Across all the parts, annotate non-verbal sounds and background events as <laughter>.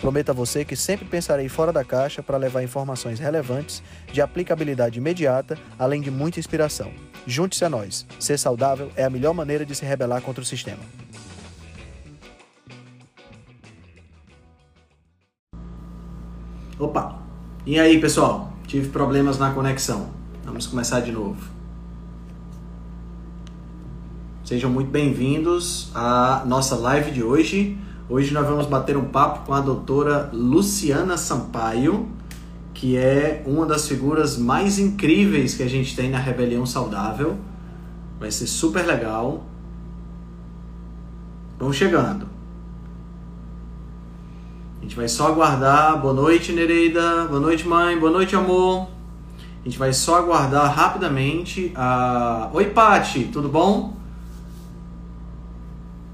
Prometo a você que sempre pensarei fora da caixa para levar informações relevantes, de aplicabilidade imediata, além de muita inspiração. Junte-se a nós. Ser saudável é a melhor maneira de se rebelar contra o sistema. Opa! E aí, pessoal? Tive problemas na conexão. Vamos começar de novo. Sejam muito bem-vindos à nossa live de hoje. Hoje nós vamos bater um papo com a doutora Luciana Sampaio, que é uma das figuras mais incríveis que a gente tem na Rebelião Saudável. Vai ser super legal. Vamos chegando. A gente vai só aguardar. Boa noite, Nereida. Boa noite, mãe. Boa noite, amor. A gente vai só aguardar rapidamente a. Oi, Pati, tudo bom?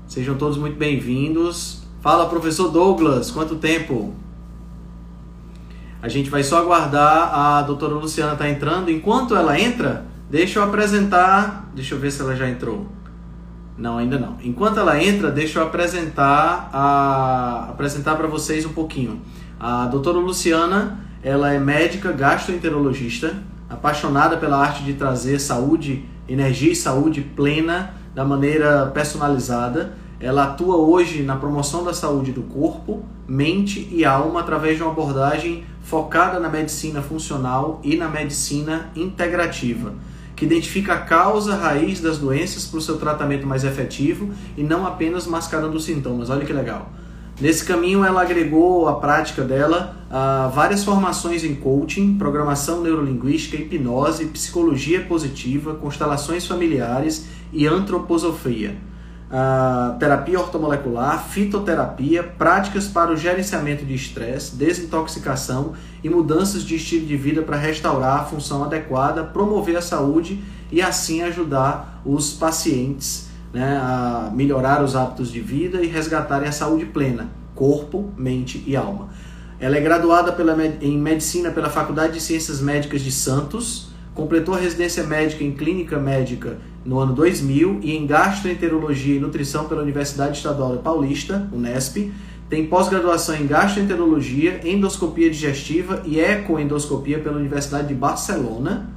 Sejam todos muito bem-vindos. Fala, professor Douglas, quanto tempo? A gente vai só aguardar a doutora Luciana tá entrando. Enquanto ela entra, deixa eu apresentar. Deixa eu ver se ela já entrou. Não, ainda não. Enquanto ela entra, deixa eu apresentar a apresentar para vocês um pouquinho. A doutora Luciana, ela é médica gastroenterologista, apaixonada pela arte de trazer saúde, energia e saúde plena da maneira personalizada ela atua hoje na promoção da saúde do corpo, mente e alma através de uma abordagem focada na medicina funcional e na medicina integrativa, que identifica a causa raiz das doenças para o seu tratamento mais efetivo e não apenas mascarando os sintomas. Olha que legal. Nesse caminho, ela agregou a prática dela a várias formações em coaching, programação neurolinguística, hipnose, psicologia positiva, constelações familiares e antroposofia terapia ortomolecular, fitoterapia, práticas para o gerenciamento de estresse, desintoxicação e mudanças de estilo de vida para restaurar a função adequada, promover a saúde e assim ajudar os pacientes né, a melhorar os hábitos de vida e resgatarem a saúde plena, corpo, mente e alma. Ela é graduada pela, em medicina pela Faculdade de Ciências Médicas de Santos, completou a residência médica em clínica médica no ano 2000 e em gastroenterologia e nutrição pela Universidade Estadual Paulista, Unesp. Tem pós-graduação em gastroenterologia, endoscopia digestiva e ecoendoscopia pela Universidade de Barcelona.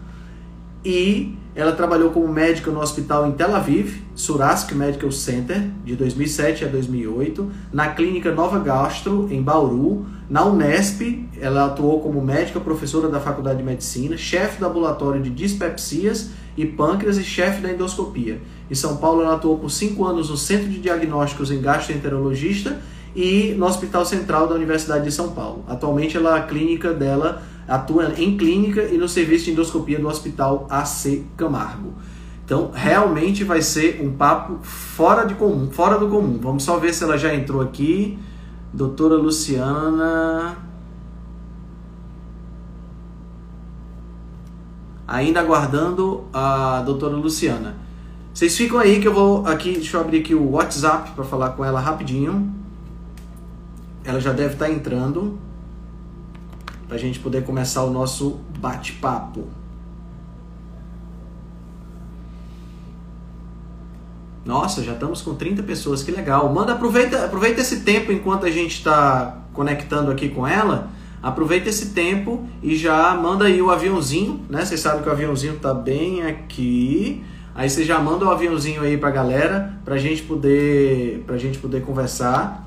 E ela trabalhou como médica no hospital em Tel Aviv, Surask Medical Center, de 2007 a 2008, na clínica Nova Gastro, em Bauru, na Unesp, ela atuou como médica professora da Faculdade de Medicina, chefe do ambulatório de dispepsias e pâncreas e chefe da endoscopia. Em São Paulo, ela atuou por cinco anos no Centro de Diagnósticos em Gastroenterologista e no Hospital Central da Universidade de São Paulo. Atualmente, ela, a clínica dela atua em clínica e no serviço de endoscopia do Hospital AC Camargo. Então, realmente vai ser um papo fora de comum, fora do comum. Vamos só ver se ela já entrou aqui. Doutora Luciana. Ainda aguardando a doutora Luciana. Vocês ficam aí que eu vou aqui, deixa eu abrir aqui o WhatsApp para falar com ela rapidinho. Ela já deve estar tá entrando para a gente poder começar o nosso bate-papo. Nossa, já estamos com 30 pessoas, que legal. Manda, aproveita, aproveita esse tempo enquanto a gente está conectando aqui com ela Aproveita esse tempo e já manda aí o aviãozinho, né? Vocês sabem que o aviãozinho tá bem aqui. Aí você já manda o aviãozinho aí pra galera, pra gente poder, pra gente poder conversar,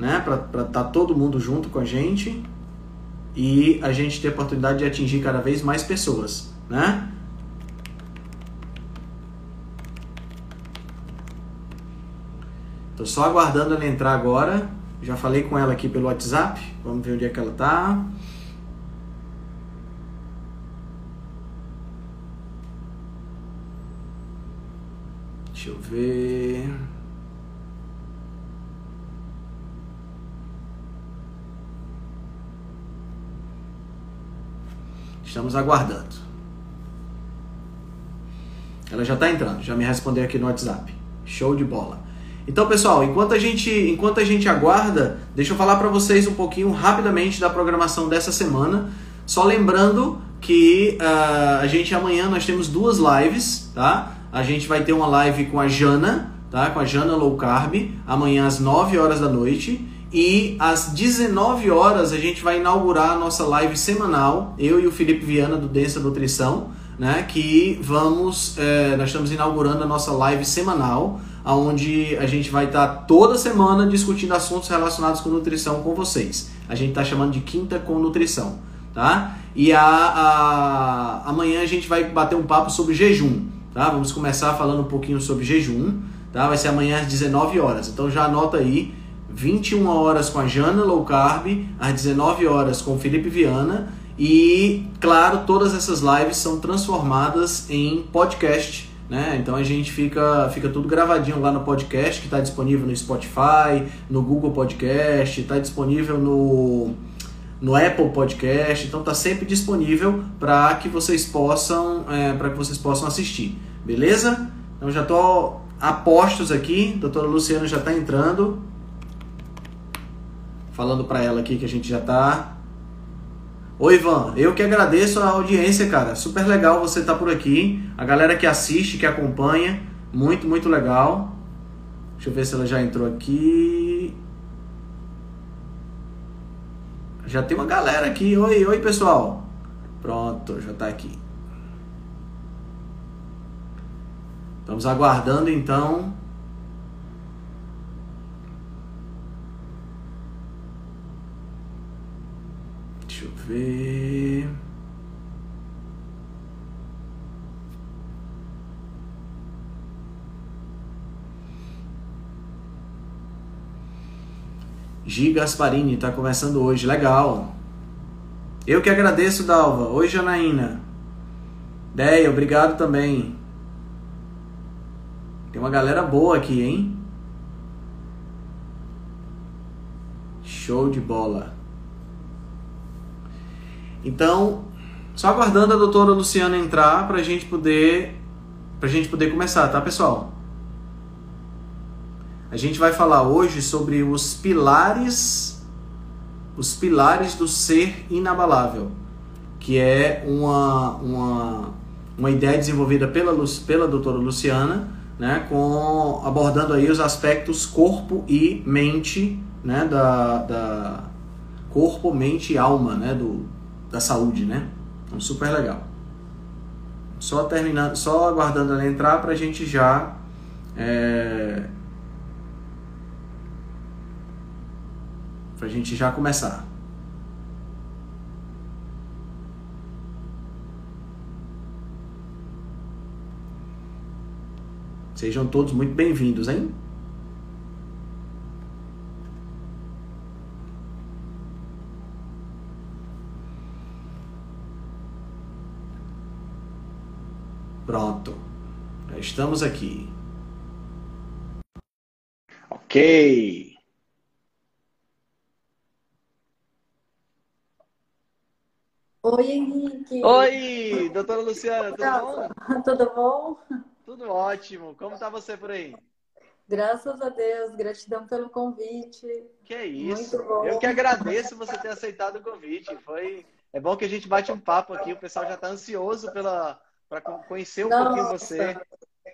né? Pra, pra tá todo mundo junto com a gente e a gente ter a oportunidade de atingir cada vez mais pessoas, né? Tô só aguardando ela entrar agora. Já falei com ela aqui pelo WhatsApp. Vamos ver onde é que ela tá. Deixa eu ver. Estamos aguardando. Ela já está entrando, já me respondeu aqui no WhatsApp. Show de bola. Então, pessoal, enquanto a gente, enquanto a gente aguarda, deixa eu falar para vocês um pouquinho rapidamente da programação dessa semana. Só lembrando que uh, a gente amanhã nós temos duas lives, tá? A gente vai ter uma live com a Jana, tá? Com a Jana Low Carb, amanhã às 9 horas da noite. E às 19 horas a gente vai inaugurar a nossa live semanal, eu e o Felipe Viana do Densa Nutrição, né? Que vamos, é, nós estamos inaugurando a nossa live semanal, onde a gente vai estar toda semana discutindo assuntos relacionados com nutrição com vocês. A gente está chamando de Quinta com Nutrição, tá? E a, a, amanhã a gente vai bater um papo sobre jejum, tá? Vamos começar falando um pouquinho sobre jejum, tá? Vai ser amanhã às 19 horas. Então já anota aí 21 horas com a Jana Low Carb, às 19 horas com o Felipe Viana. E, claro, todas essas lives são transformadas em podcast. Né? Então a gente fica, fica tudo gravadinho lá no podcast, que está disponível no Spotify, no Google Podcast, está disponível no, no Apple Podcast, então está sempre disponível para que vocês possam é, para que vocês possam assistir, beleza? Então já estou a postos aqui, a doutora Luciana já está entrando falando para ela aqui que a gente já tá. Oi, Ivan, eu que agradeço a audiência, cara. Super legal você estar tá por aqui. A galera que assiste, que acompanha, muito, muito legal. Deixa eu ver se ela já entrou aqui. Já tem uma galera aqui. Oi, oi, pessoal. Pronto, já tá aqui. Estamos aguardando então ver. Gi Gasparini está começando hoje, legal. Eu que agradeço, Dalva. Oi, Janaína. Deia, obrigado também. Tem uma galera boa aqui, hein? Show de bola. Então, só aguardando a doutora Luciana entrar para a gente poder pra gente poder começar, tá, pessoal? A gente vai falar hoje sobre os pilares os pilares do ser inabalável, que é uma, uma, uma ideia desenvolvida pela, pela doutora Luciana, né, com, abordando aí os aspectos corpo e mente, né, da, da corpo, mente e alma, né, do, da saúde, né? Então, super legal. Só terminando, só aguardando ela entrar para a gente já é, para a gente já começar. Sejam todos muito bem-vindos, hein? Pronto. Já estamos aqui. Ok. Oi, Henrique. Oi, doutora Luciana, tudo bom? <laughs> Tudo bom? Tudo ótimo. Como está você por aí? Graças a Deus, gratidão pelo convite. Que é isso. Eu que agradeço você ter aceitado o convite. Foi é bom que a gente bate um papo aqui, o pessoal já está ansioso pela para conhecer um Nossa. pouquinho você.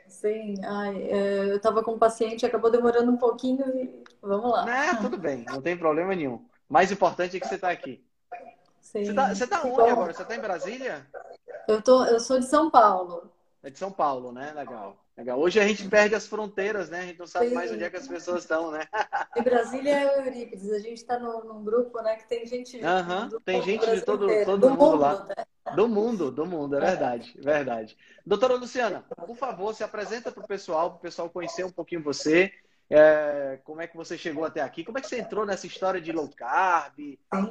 Sim, Ai, é, eu estava com um paciente, acabou demorando um pouquinho e vamos lá. É, tudo bem, não tem problema nenhum. Mais importante é que você está aqui. Sim. Você está você tá onde bom. agora? Você está em Brasília? Eu, tô, eu sou de São Paulo. É de São Paulo, né? Legal. Legal. Hoje a gente perde as fronteiras, né? A gente não sabe Sim. mais onde é que as pessoas estão, né? <laughs> Em Brasília é Eurípides. A gente está num, num, grupo, né? Que tem gente. Uhum. Tem gente de todo, todo mundo, mundo, lá. Né? Do mundo, do mundo, é verdade, verdade. Doutora Luciana, por favor, se apresenta para o pessoal, para o pessoal conhecer um pouquinho você. É, como é que você chegou até aqui? Como é que você entrou nessa história de low carb?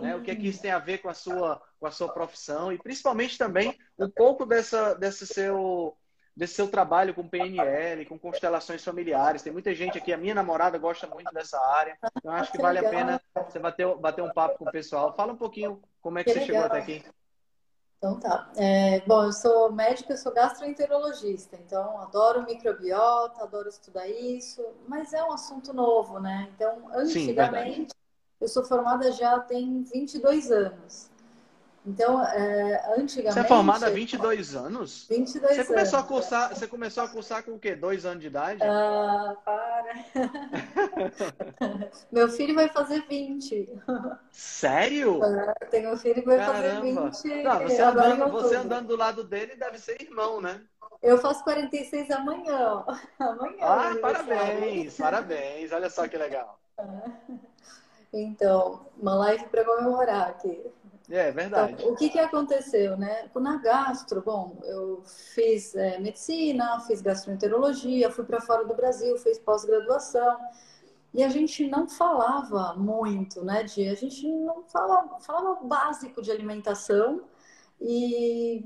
Né? O que é que isso tem a ver com a sua, com a sua profissão? E principalmente também um pouco dessa, desse, seu, desse seu trabalho com PNL, com constelações familiares. Tem muita gente aqui, a minha namorada gosta muito dessa área. Então acho que vale a pena você bater, bater um papo com o pessoal. Fala um pouquinho como é que, você chegou até aqui. Então tá. É, bom, eu sou médica, eu sou gastroenterologista, então adoro microbiota, adoro estudar isso, mas é um assunto novo, né? Então, antigamente, Sim, eu sou formada já tem 22 anos. Então, é, antigamente. Você é formada há 22 anos? 22 você começou anos. A cursar, você começou a cursar com o quê? Dois anos de idade? Ah, para. <laughs> Meu filho vai fazer 20. Sério? É, tenho um filho que vai Caramba. fazer 20. Não, você, andando, você andando do lado dele deve ser irmão, né? Eu faço 46 amanhã. <laughs> Amanhã. Ah, parabéns, parabéns. Olha só que legal. <laughs> Então, uma live para comemorar aqui. É, verdade. Então, o que, que aconteceu, né? Na gastro, bom, eu fiz é, medicina, fiz gastroenterologia, fui para fora do Brasil, fiz pós-graduação. E a gente não falava muito, né? De, a gente não falava, falava básico de alimentação e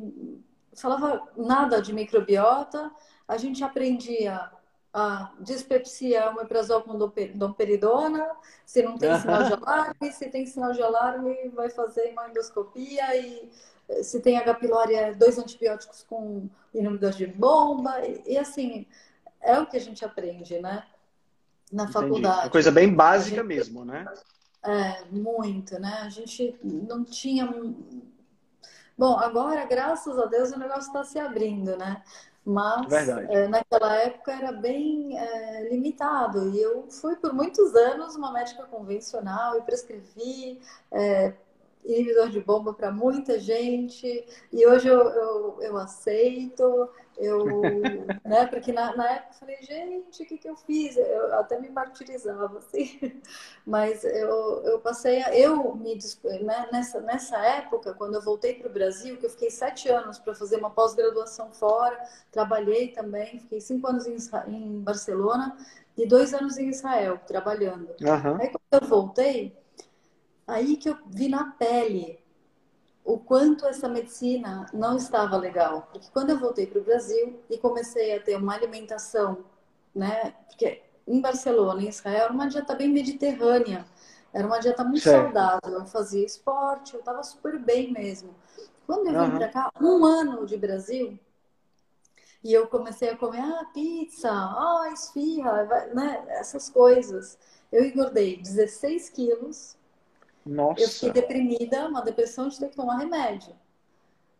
falava nada de microbiota. A gente aprendia a dispepsia é omeprazol com domperidona, se não tem sinal de alarme, se tem sinal de alarme, vai fazer uma endoscopia e eh, se tem H. pylori, é dois antibióticos com inibidor de bomba, e, e, assim, é o que a gente aprende, né? Na Entendi. faculdade. Uma coisa bem básica gente, mesmo, né? É, muito, né? A gente não tinha. Bom, agora, graças a Deus, o negócio está se abrindo, né? Mas é, naquela época era bem é, limitado. E eu fui por muitos anos uma médica convencional e prescrevi é, inibidor de bomba para muita gente. E hoje eu, eu, eu aceito. Eu, <laughs> né, porque na, na, época eu falei, gente, o que, que eu fiz? Eu até me martirizava, assim. <laughs> Mas eu, eu passei, a, eu me, né, nessa, nessa época, quando eu voltei para o Brasil, que eu fiquei sete anos para fazer uma pós-graduação fora, trabalhei também, fiquei cinco anos em, em Barcelona e dois anos em Israel, trabalhando. Uhum. Aí quando eu voltei, aí que eu vi na pele o quanto essa medicina não estava legal. Porque quando eu voltei para o Brasil e comecei a ter uma alimentação, né? Porque em Barcelona, em Israel, era uma dieta bem mediterrânea. Era uma dieta muito certo. saudável. Eu fazia esporte, eu estava super bem mesmo. Quando eu vim uhum. para cá, um ano de Brasil, e eu comecei a comer ah, pizza, ah, esfirra, né? essas coisas. Eu engordei 16 quilos nossa. Eu fiquei deprimida, uma depressão de ter que tomar remédio.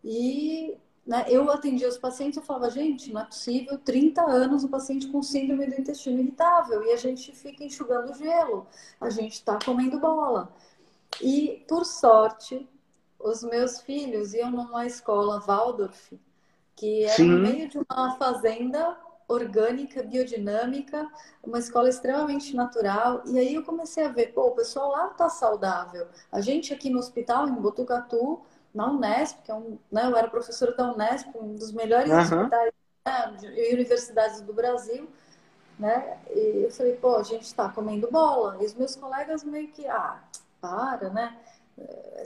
E né, eu atendia os pacientes, eu falava, gente, não é possível, 30 anos o paciente com síndrome do intestino irritável e a gente fica enxugando gelo, a gente está comendo bola. E, por sorte, os meus filhos iam numa escola Waldorf, que era Sim. no meio de uma fazenda orgânica, biodinâmica, uma escola extremamente natural. E aí eu comecei a ver, pô, o pessoal lá tá saudável. A gente aqui no hospital, em Botucatu, na Unesp, que é um, né, eu era professora da Unesp, um dos melhores uhum. hospitais né, e universidades do Brasil, né? E eu falei, pô, a gente está comendo bola. E os meus colegas meio que, ah, para, né?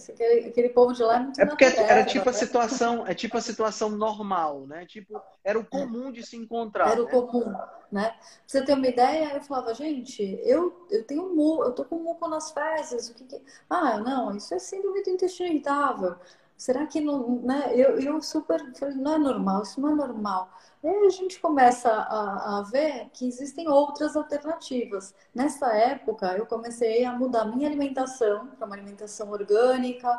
Aquele, aquele povo de lá é muito É porque era tipo a situação, é tipo a situação normal, né? Tipo, era o comum de se encontrar. Era né? o comum, né? Pra você ter uma ideia, eu falava, gente, eu, eu tenho muco, eu tô com muco nas fezes, o que, que... Ah, não, isso é síndrome do intestino irritável. Será que não, né? Eu, eu super falei, não é normal, isso não é normal. E aí a gente começa a, a ver que existem outras alternativas. Nessa época, eu comecei a mudar minha alimentação para uma alimentação orgânica.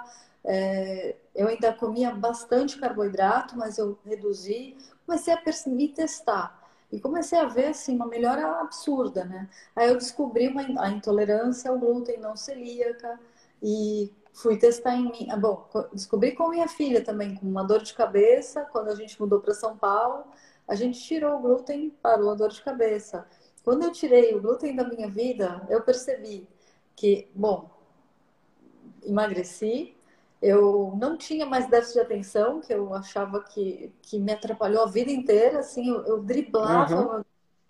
É, eu ainda comia bastante carboidrato, mas eu reduzi. Comecei a perceber testar. E comecei a ver assim, uma melhora absurda, né? Aí eu descobri uma, a intolerância ao glúten não celíaca e fui testar em mim. Ah, bom, descobri com minha filha também, com uma dor de cabeça, quando a gente mudou para São Paulo a gente tirou o glúten, parou a dor de cabeça. Quando eu tirei o glúten da minha vida, eu percebi que, bom, emagreci, eu não tinha mais déficit de atenção, que eu achava que, que me atrapalhou a vida inteira, assim, eu, eu driblava uhum.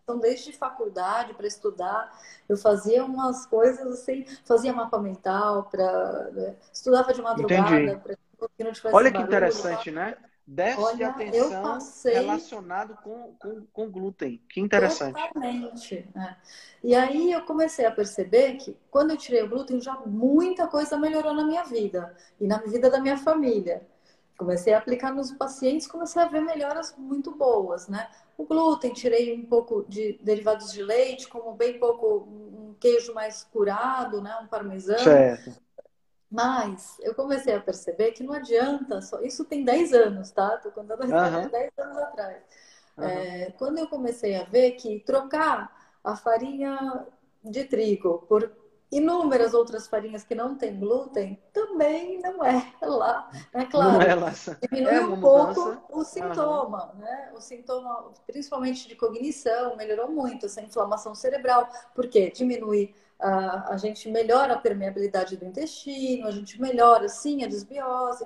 Então, desde faculdade para estudar, eu fazia umas coisas assim, fazia mapa mental, para né, estudava de madrugada para que Olha que barulho, interessante, né? déficit Olha, de atenção passei... relacionado com, com, com, glúten. Que interessante. Totalmente. É. E aí eu comecei a perceber que quando eu tirei o glúten, já muita coisa melhorou na minha vida e na vida da minha família. comecei a aplicar nos pacientes, comecei a ver melhoras muito boas, né? O glúten, tirei um pouco de derivados de leite, como bem pouco um queijo mais curado, né? Um parmesão. Certo. Mas eu comecei a perceber que não adianta só. Isso tem 10 anos, tá? Tô contando a história de 10 anos atrás. Uhum. É, quando eu comecei a ver que trocar a farinha de trigo por inúmeras outras farinhas que não têm glúten também não é lá. É claro, é lá. diminui é um pouco o sintoma, uhum. né? O sintoma, principalmente de cognição, melhorou muito essa inflamação cerebral, porque diminui a, a gente melhora a permeabilidade do intestino, a gente melhora sim a desbiose,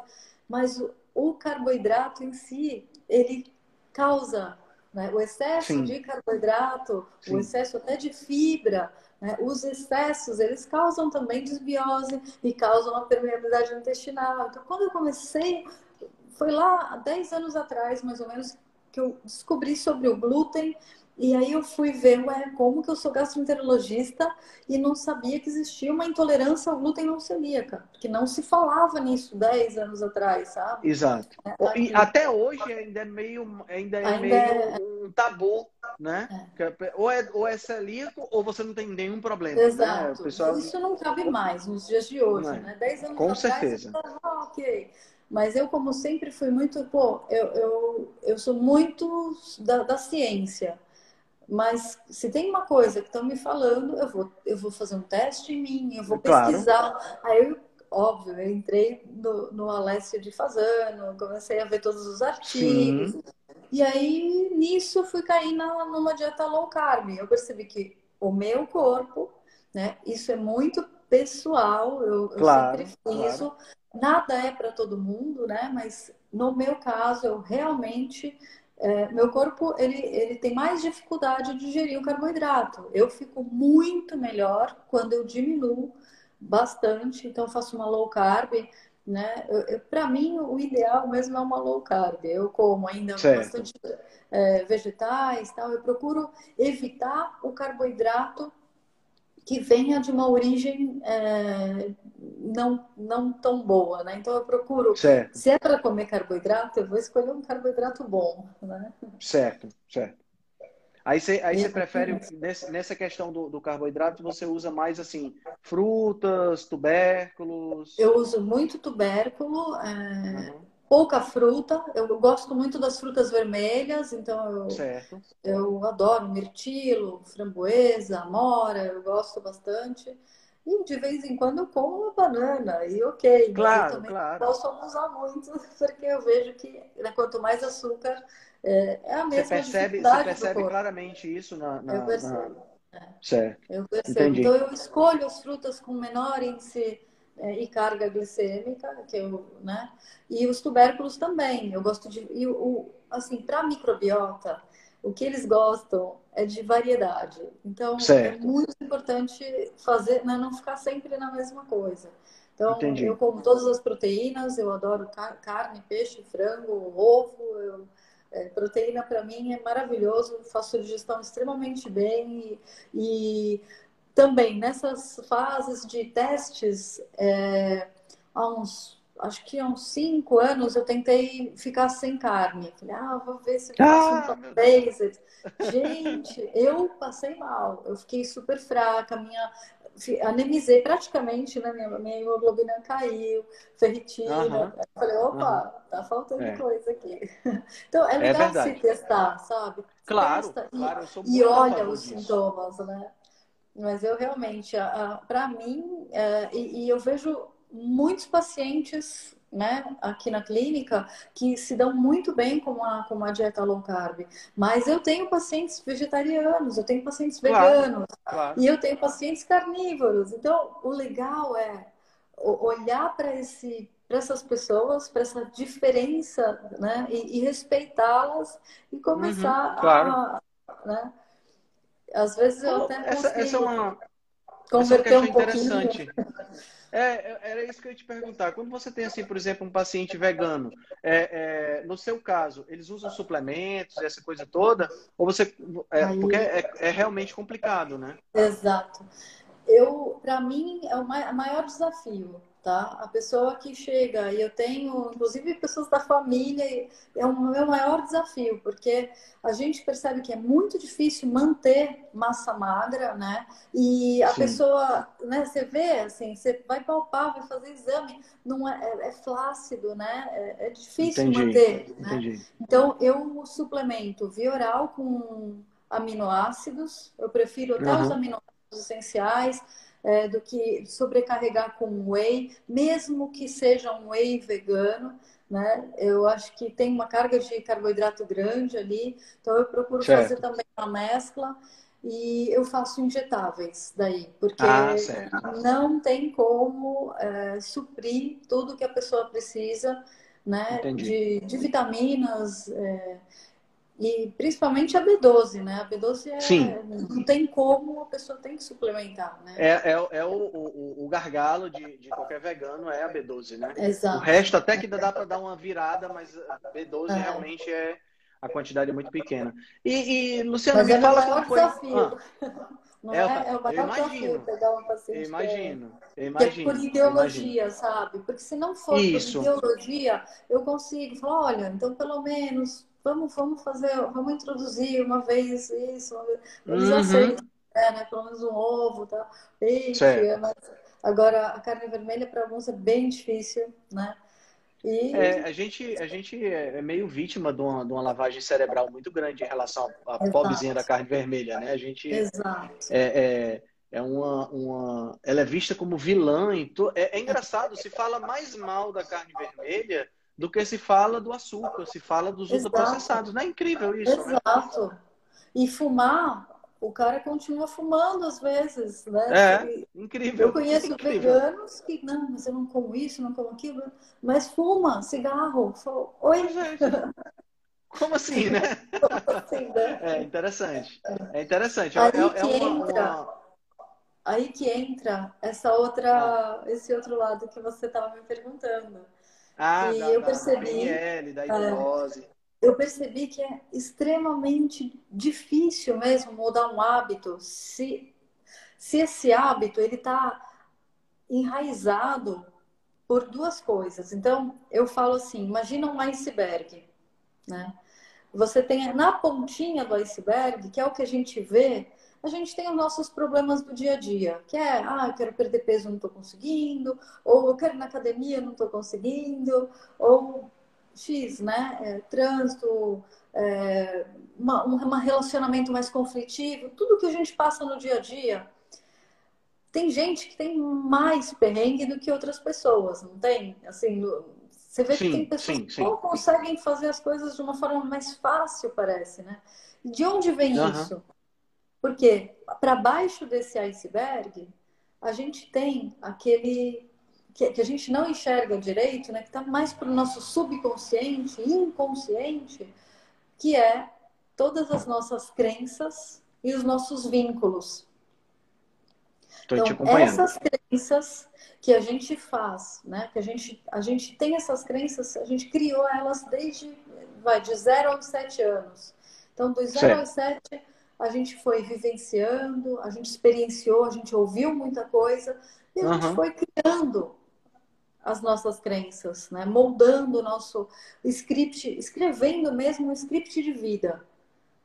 mas o, o carboidrato em si, ele causa né? o excesso sim. de carboidrato, sim. o excesso até de fibra, né? Os excessos, eles causam também desbiose e causam a permeabilidade intestinal. Então, quando eu comecei, foi lá há 10 anos atrás, mais ou menos, que eu descobri sobre o glúten e aí eu fui ver, ué, como que eu sou gastroenterologista e não sabia que existia uma intolerância ao glúten não celíaca, porque não se falava nisso 10 anos atrás, sabe? Exato. É, e até hoje ainda é meio, ainda é ainda meio é... um tabu, né? É. Ou, é, ou é celíaco ou você não tem nenhum problema. Né? Exato. Né? Pessoal... Isso não cabe mais nos dias de hoje, é. né? 10 anos Com atrás, certeza. Fala, ah, ok. Mas eu, como sempre, fui muito, pô, eu, eu, eu sou muito da, da ciência. Mas se tem uma coisa que estão me falando, eu vou, eu vou fazer um teste em mim, eu vou pesquisar. Claro. Aí eu, óbvio, eu entrei no, no Alessio de Fazano, comecei a ver todos os artigos. Sim. E aí, nisso, fui cair na, numa dieta low carb. Eu percebi que o meu corpo, né? Isso é muito pessoal, eu, claro, eu sempre fiz. Claro. Nada é para todo mundo, né? Mas no meu caso, eu realmente é, meu corpo ele, ele tem mais dificuldade de digerir o carboidrato. Eu fico muito melhor quando eu diminuo bastante, então eu faço uma low carb, né? Para mim, o ideal mesmo é uma low carb. Eu como ainda certo. bastante é, vegetais, tal. Eu procuro evitar o carboidrato que venha de uma origem é, não, não tão boa, né? Então eu procuro, certo. se é para comer carboidrato, eu vou escolher um carboidrato bom, né? Certo, certo. Aí você, aí você prefere, nessa questão do, do, carboidrato, você usa mais assim, frutas, tubérculos? Eu uso muito tubérculo, é, uhum pouca fruta. Eu gosto muito das frutas vermelhas, então eu, certo. eu adoro mirtilo, framboesa, amora, eu gosto bastante. E de vez em quando eu como uma banana, e ok. Claro, eu também claro. posso abusar muito, <laughs> porque eu vejo que né, quanto mais açúcar, é, é a mesma Você percebe, você percebe claramente isso na, na, eu percebo. Na... É. Certo. Eu percebo. Entendi. Então eu escolho as frutas com menor índice e carga glicêmica, que eu, né? E os tubérculos também. Eu gosto de e o assim, para microbiota, o que eles gostam é de variedade. Então, é certo. é muito importante fazer, né, não ficar sempre na mesma coisa. Então, Entendi. eu como todas as proteínas, eu adoro carne, peixe, frango, ovo. Eu, é, proteína para mim é maravilhoso, faço digestão extremamente bem e, e também nessas fases de testes, é, há uns, acho que há uns cinco anos, eu tentei ficar sem carne. Falei, ah, vou ver se eu faço ah, um based. Gente, eu passei mal, eu fiquei super fraca, minha anemizei praticamente, né? Minha, minha hemoglobina caiu, ferritina. Uhum. falei, opa, uhum. tá faltando é. coisa aqui. <laughs> Então é, é legal é se testar, sabe? Claro, Testa claro, e, e olha os disso. sintomas, né? Mas eu realmente, para mim, é, e, eu vejo muitos pacientes né, aqui na clínica que se dão muito bem com a, com a dieta low carb. Mas eu tenho pacientes vegetarianos, eu tenho pacientes veganos, claro. e eu tenho pacientes carnívoros. Então, o legal é olhar para esse para essas pessoas, para essa diferença, né? E, e respeitá-las e começar uhum, claro. a, né? Às vezes eu até essa, essa é uma converter essa é um pouquinho. interessante. É, era isso que eu ia te perguntar. Quando você tem, assim, por exemplo, um paciente vegano, é, é, no seu caso, eles usam suplementos, essa coisa toda? Ou você. É. Porque é, é, realmente complicado, né? Exato. Eu, para mim, é o maior desafio tá? A pessoa que chega, e eu tenho, inclusive, pessoas da família, é o meu maior desafio, porque a gente percebe que é muito difícil manter massa magra, né? E a Sim. pessoa, né, você vê, assim, você vai palpar, vai fazer exame, não é, é, é flácido, né? É, é difícil entendi, manter, né? entendi. né? Então, eu suplemento via oral com aminoácidos, eu prefiro até uhum. os aminoácidos essenciais, é, do que sobrecarregar com whey, mesmo que seja um whey vegano. Né? Eu acho que tem uma carga de carboidrato grande ali, então eu procuro certo. fazer também uma mescla e eu faço injetáveis daí, porque ah, não tem como é, suprir tudo que a pessoa precisa, né? De, de, vitaminas, é, e principalmente a B12, né? A B12 é, Sim. não tem como, a pessoa tem que suplementar, né? É, é, é o, o, o, gargalo de, de qualquer vegano é a B12, né? Exato. O resto até que dá para dar uma virada, mas a B12 é. realmente é a quantidade é muito pequena. E, e Luciana, mas me é fala como foi... Desafio. Ah. Não é, é, é o maior desafio pegar uma paciente. Eu imagino, eu imagino. É por ideologia, imagino. sabe? Porque se não for Isso. por ideologia, eu consigo falar, olha, então pelo menos vamos, vamos fazer, vamos introduzir uma vez isso, uma vez. eles uhum. aceitam, né, né? Pelo menos um ovo, tá? Peixe, é, mas agora a carne vermelha para alguns é bem difícil, né? E... É, a gente, a gente é meio vítima de uma, de uma lavagem cerebral muito grande em relação à pobrezinha da carne vermelha, né? A gente Exato. É, é, é uma, uma, ela é vista como vilã. To... é, é engraçado, se fala mais mal da carne vermelha do que se fala do açúcar, se fala dos ultraprocessados. Não é incrível isso? Né? Exato. Né? E fumar, o cara continua fumando às vezes, né? É, incrível. Eu conheço incrível. veganos que, não, mas eu não como isso, não como aquilo, mas fuma cigarro. Falo, Oi? Como assim, né? <laughs> Como assim, né? É interessante. É interessante. Aí é, é que uma, entra, uma... aí que entra essa outra, ah. esse outro lado que você estava me perguntando. Ah, e da, eu percebi, da PNL, da hipnose. É, eu percebi que é extremamente difícil mesmo mudar um hábito se, se esse hábito ele está enraizado por duas coisas. Então, eu falo assim, imagina um iceberg, né? Você tem na pontinha do iceberg, que é o que a gente vê, a gente tem os nossos problemas do dia a dia, que é, ah, eu quero perder peso, não estou conseguindo, ou eu quero ir na academia, não estou conseguindo, ou X, né? É, trânsito, é, uma, um relacionamento mais conflitivo, tudo que a gente passa no dia a dia. Tem gente que tem mais perrengue do que outras pessoas, não tem? Assim, você vê sim, que tem pessoas sim, sim. que conseguem fazer as coisas de uma forma mais fácil, parece, né? De onde vem uhum. isso? Porque para baixo desse iceberg, a gente tem aquele que, que a gente não enxerga direito, né? Que está mais para o nosso subconsciente, inconsciente, que é todas as nossas crenças e os nossos vínculos. Tô então, essas crenças que a gente faz, né? Que a gente, a gente tem essas crenças, a gente criou elas desde vai de 0 aos 7 anos. Então, dos 0 aos 7, a gente foi vivenciando, a gente experienciou, a gente ouviu muita coisa e a uhum. gente foi criando as nossas crenças, né? moldando o nosso script, escrevendo mesmo um script de vida.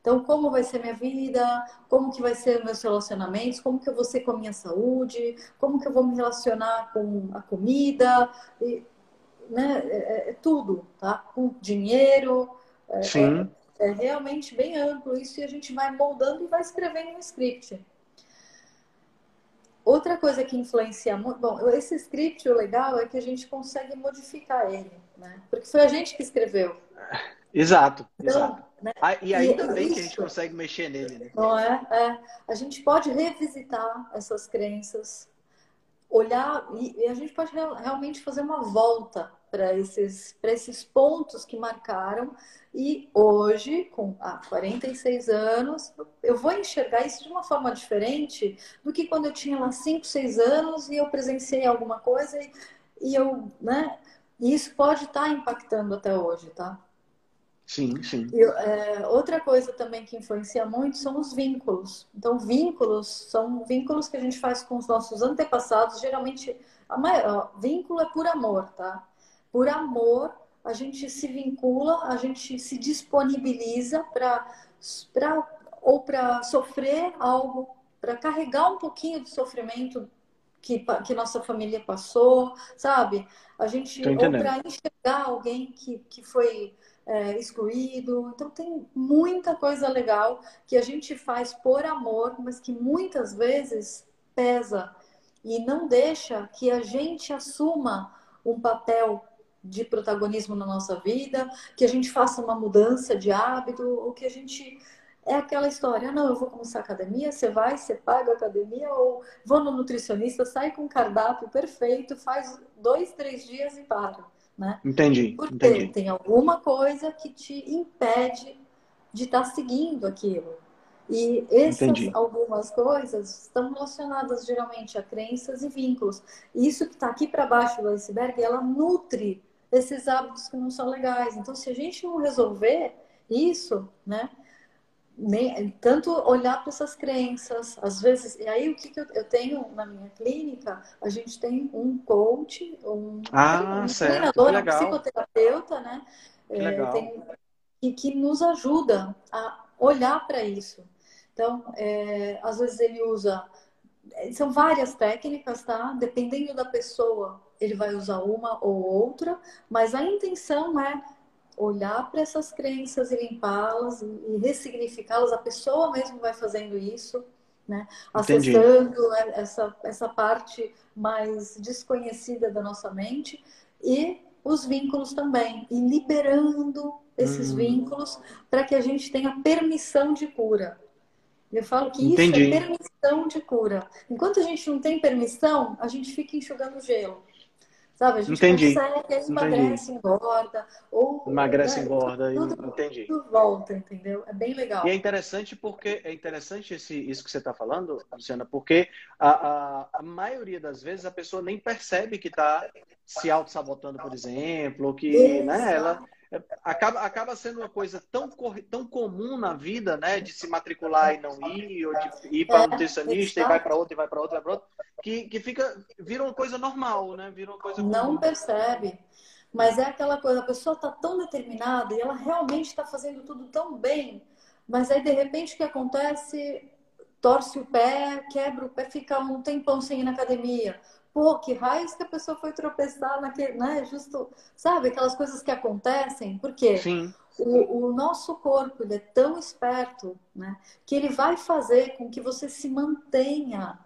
Então, como vai ser minha vida? Como que vai ser meus relacionamentos? Como que eu vou ser com a minha saúde? Como que eu vou me relacionar com a comida? E, né? É, é, é tudo, tá? Com dinheiro. É, Sim. É, realmente bem amplo isso e a gente vai moldando e vai escrevendo um script. Outra coisa que influencia muito, bom, esse script o legal é que a gente consegue modificar ele, né? Porque foi a gente que escreveu. <laughs> Exato, então, exato. Né? Ah, e ainda e, bem isso, que a gente consegue mexer nele, né? Não é? é? A gente pode revisitar essas crenças, olhar e, e a gente pode realmente fazer uma volta para esses, esses pontos que marcaram. E hoje, com ah, 46 anos, eu vou enxergar isso de uma forma diferente do que quando eu tinha lá 5, 6 anos e eu presenciei alguma coisa e, e eu, né? E isso pode estar tá impactando até hoje, tá? Sim, sim. É, outra coisa também que influencia muito são os vínculos. Então, vínculos são vínculos que a gente faz com os nossos antepassados. Geralmente, a maior, vínculo é por amor, tá? Por amor, a gente se vincula, a gente se disponibiliza para ou para sofrer algo, para carregar um pouquinho de sofrimento que, que nossa família passou, sabe? A gente ou para enxergar alguém que, que foi é, excluído. Então, tem muita coisa legal que a gente faz por amor, mas que muitas vezes pesa e não deixa que a gente assuma um papel de protagonismo na nossa vida, que a gente faça uma mudança de hábito, ou que a gente é aquela história, não, eu vou começar a academia, você vai, você paga a academia, ou vou no nutricionista, sai com um cardápio perfeito, faz dois, três dias e para. Né? Entendi. Porque entendi. tem alguma coisa que te impede de estar tá seguindo aquilo. E essas entendi. algumas coisas estão relacionadas geralmente a crenças e vínculos. Isso que está aqui para baixo do iceberg, ela nutre esses hábitos que não são legais. Então, se a gente não resolver isso, né? nem, tanto olhar para essas crenças, às vezes, e aí o que, que eu, eu, tenho na minha clínica, a gente tem um coach, um, ah, um certo, treinador, um psicoterapeuta, né? É, tem, e que nos ajuda a olhar para isso. Então, é, às vezes ele usa, são várias técnicas, tá? Dependendo da pessoa, ele vai usar uma ou outra, mas a intenção é olhar para essas crenças e limpá-las e ressignificá-las. A pessoa mesmo vai fazendo isso, né? Acessando essa, essa parte mais desconhecida da nossa mente e os vínculos também. E liberando esses hum. vínculos para que a gente tenha permissão de cura. Eu falo que Entendi. isso é permissão de cura. Enquanto a gente não tem permissão, a gente fica enxugando gelo. Sabe? A gente entendi. consegue, aí emagrece, engorda. Ou, emagrece, né? engorda. Tudo, entendi. Tudo volta, entendeu? É bem legal. E é interessante porque é interessante esse, isso que você está falando, Luciana, porque a, a, a, maioria das vezes a pessoa nem percebe que está se auto-sabotando, por exemplo, ou que né, ela acaba, acaba sendo uma coisa tão, tão comum na vida, né? De se matricular e não ir, ou de ir para um nutricionista é, e vai para outro, e vai para outro, vai para outro, que, que fica, vira uma coisa normal, né? Vira uma coisa Não comum. percebe. Mas é aquela coisa, a pessoa está tão determinada e ela realmente está fazendo tudo tão bem, mas aí de repente o que acontece? Torce o pé, quebra o pé, fica um tempão sem ir na academia pô, que raios que a pessoa foi tropeçar naquele, né? Justo, sabe, aquelas coisas que acontecem, porque Sim. O, o nosso corpo ele é tão esperto, né? Que ele vai fazer com que você se mantenha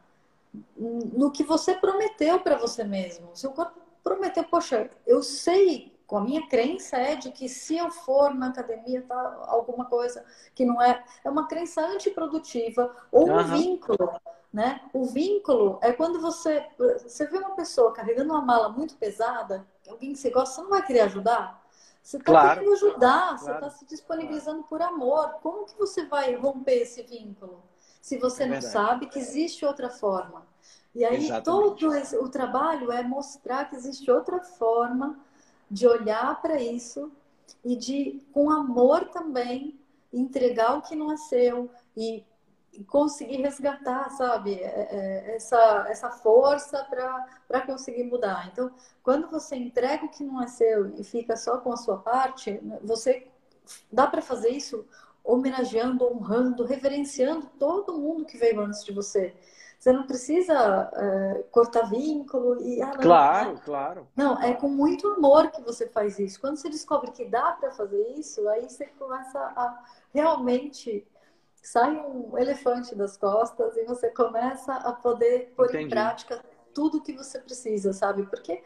no que você prometeu para você mesmo. Seu corpo prometeu, poxa, eu sei com a minha crença é de que se eu for na academia tá alguma coisa que não é é uma crença antiprodutiva ou um vínculo né? O vínculo é quando você você vê uma pessoa carregando uma mala muito pesada alguém que você gosta você não vai querer ajudar? Você está claro, querendo ajudar claro, você está se disponibilizando por amor. Como que você vai romper esse vínculo se você é não sabe que existe outra forma? E aí Exatamente. todo esse, o trabalho é mostrar que existe outra forma de olhar para isso e de, com amor também, entregar o que não é seu e conseguir resgatar, sabe, é, é, essa, essa força para conseguir mudar. Então, quando você entrega o que não é seu e fica só com a sua parte, você dá para fazer isso homenageando, honrando, reverenciando todo mundo que veio antes de você. Você não precisa é, cortar vínculo e. Ah, não, claro, claro. Não, é com muito amor que você faz isso. Quando você descobre que dá para fazer isso, aí você começa a realmente sai um elefante das costas e você começa a poder pôr Entendi. em prática tudo que você precisa, sabe? Porque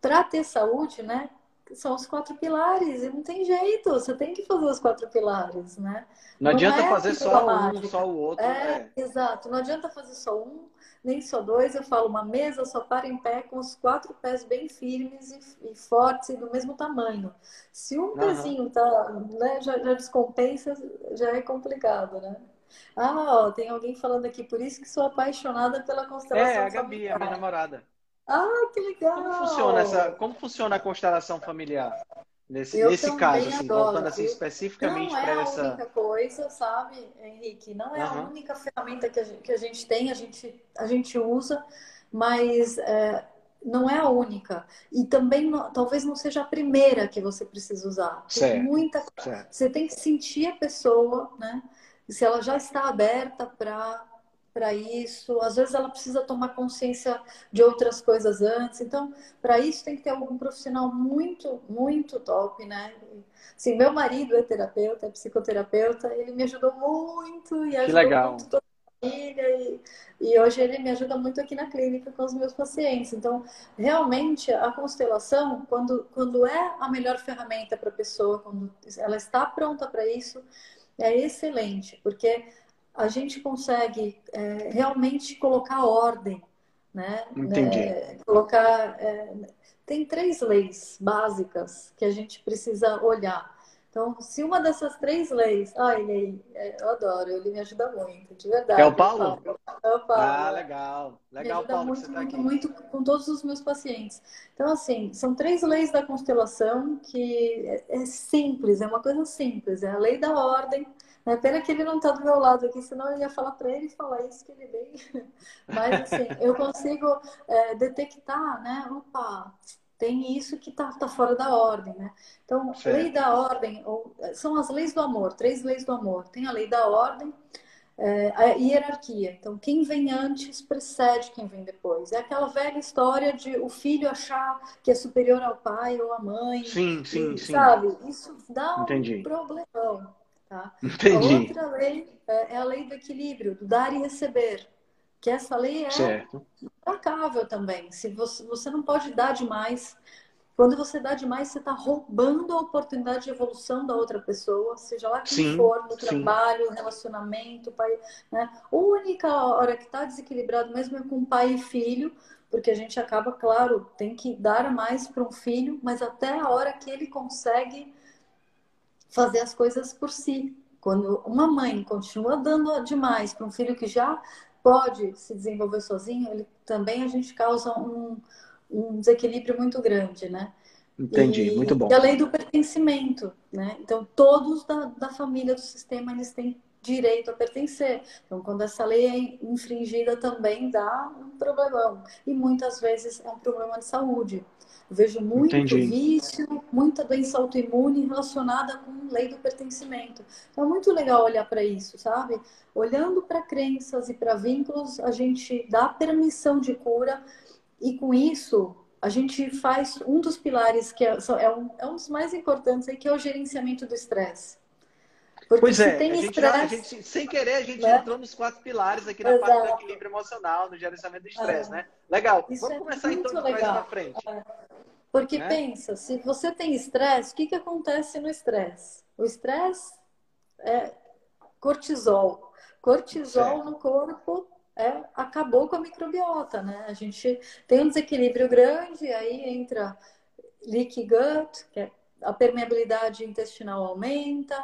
para ter saúde, né? São os quatro pilares, e não tem jeito, você tem que fazer os quatro pilares, né? Não, não adianta é fazer só um, só o outro. É, é, exato, não adianta fazer só um, nem só dois. Eu falo, uma mesa só para em pé com os quatro pés bem firmes e, e fortes e do mesmo tamanho. Se um uhum. pezinho tá, né, já, já descompensa, já é complicado, né? Ah, ó, tem alguém falando aqui, por isso que sou apaixonada pela constelação. É, a Gabi, a minha namorada. Ah, que legal! Como funciona, essa, como funciona a constelação familiar? Nesse, nesse caso, assim, adoro. voltando assim especificamente para essa. Não é a única coisa, sabe, Henrique? Não é uhum. a única ferramenta que a, gente, que a gente tem, a gente, a gente usa, mas é, não é a única. E também não, talvez não seja a primeira que você precisa usar. Tem certo. muita certo. Você tem que sentir a pessoa, né? Se ela já está aberta para para isso. Às vezes ela precisa tomar consciência de outras coisas antes. Então, para isso tem que ter algum profissional muito, muito top, né? Sim, meu marido é terapeuta, é psicoterapeuta, ele me ajudou muito e ajudou legal. muito toda a família e, e hoje ele me ajuda muito aqui na clínica com os meus pacientes. Então, realmente a constelação, quando quando é a melhor ferramenta para a pessoa, quando ela está pronta para isso, é excelente, porque a gente consegue é, realmente colocar ordem, né? Entendi. É, colocar é, tem três leis básicas que a gente precisa olhar. Então, se uma dessas três leis, ah, ele, é, eu adoro, ele me ajuda muito, de verdade. É o Paulo? É o Paulo. Ah, legal. Legal, me ajuda Paulo. Muito, tá muito, muito com todos os meus pacientes. Então, assim, são três leis da constelação que é, é simples, é uma coisa simples, é a lei da ordem, é pena que ele não está do meu lado aqui, senão eu ia falar para ele falar isso que ele vem. <laughs> Mas assim, eu consigo é, detectar, né? Opa, tem isso que está tá fora da ordem, né? Então, certo. lei da ordem, ou, são as leis do amor, três leis do amor. Tem a lei da ordem, é, a hierarquia. Então, quem vem antes precede quem vem depois. É aquela velha história de o filho achar que é superior ao pai ou à mãe. Sim, sim, e, sim. Sabe? Isso dá Entendi. um problemão. Tá? Entendi. A outra lei é, é a lei do equilíbrio, do dar e receber. Que essa lei é certo. implacável também. Se você, você não pode dar demais. Quando você dá demais, você está roubando a oportunidade de evolução da outra pessoa, seja lá quem sim, for, no trabalho, sim. relacionamento, pai. Né? A única hora que está desequilibrado mesmo é com pai e filho, porque a gente acaba, claro, tem que dar mais para um filho, mas até a hora que ele consegue fazer as coisas por si. Quando uma mãe continua dando demais para um filho que já pode se desenvolver sozinho, ele também a gente causa um, um desequilíbrio muito grande, né? Entendi, e, muito bom. E a lei do pertencimento, né? Então, todos da, da família do sistema, eles têm direito a pertencer. Então, quando essa lei é infringida, também dá um problemão. E muitas vezes é um problema de saúde. Eu vejo muito Entendi. vício, muita doença autoimune relacionada com lei do pertencimento. Então é muito legal olhar para isso, sabe? Olhando para crenças e para vínculos, a gente dá permissão de cura e com isso a gente faz um dos pilares que é, é, um, é um dos mais importantes aí, que é o gerenciamento do estresse. Porque pois é, a gente, já, a gente, sem querer, a gente né? entrou nos quatro pilares aqui na Exato. parte do equilíbrio emocional, no gerenciamento do estresse, é. né? Legal. Isso Vamos é começar então de trás para frente. É. Porque né? pensa, se você tem estresse, o que, que acontece no estresse? O estresse é cortisol. Cortisol no corpo é, acabou com a microbiota, né? A gente tem um desequilíbrio grande, aí entra leaky gut, que é a permeabilidade intestinal aumenta,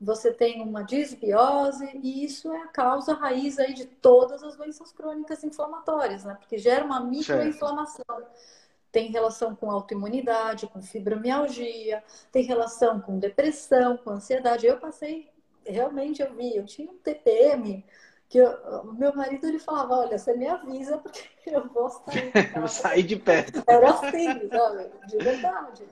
você tem uma disbiose, e isso é a causa raiz aí de todas as doenças crônicas inflamatórias, né? Porque gera uma microinflamação. Tem relação com autoimunidade, com fibromialgia, tem relação com depressão, com ansiedade. Eu passei, realmente eu vi, eu tinha um TPM, que o meu marido ele falava, olha, você me avisa porque <laughs> eu vou sair. <laughs> vou sair de perto. Era assim, sabe? De verdade.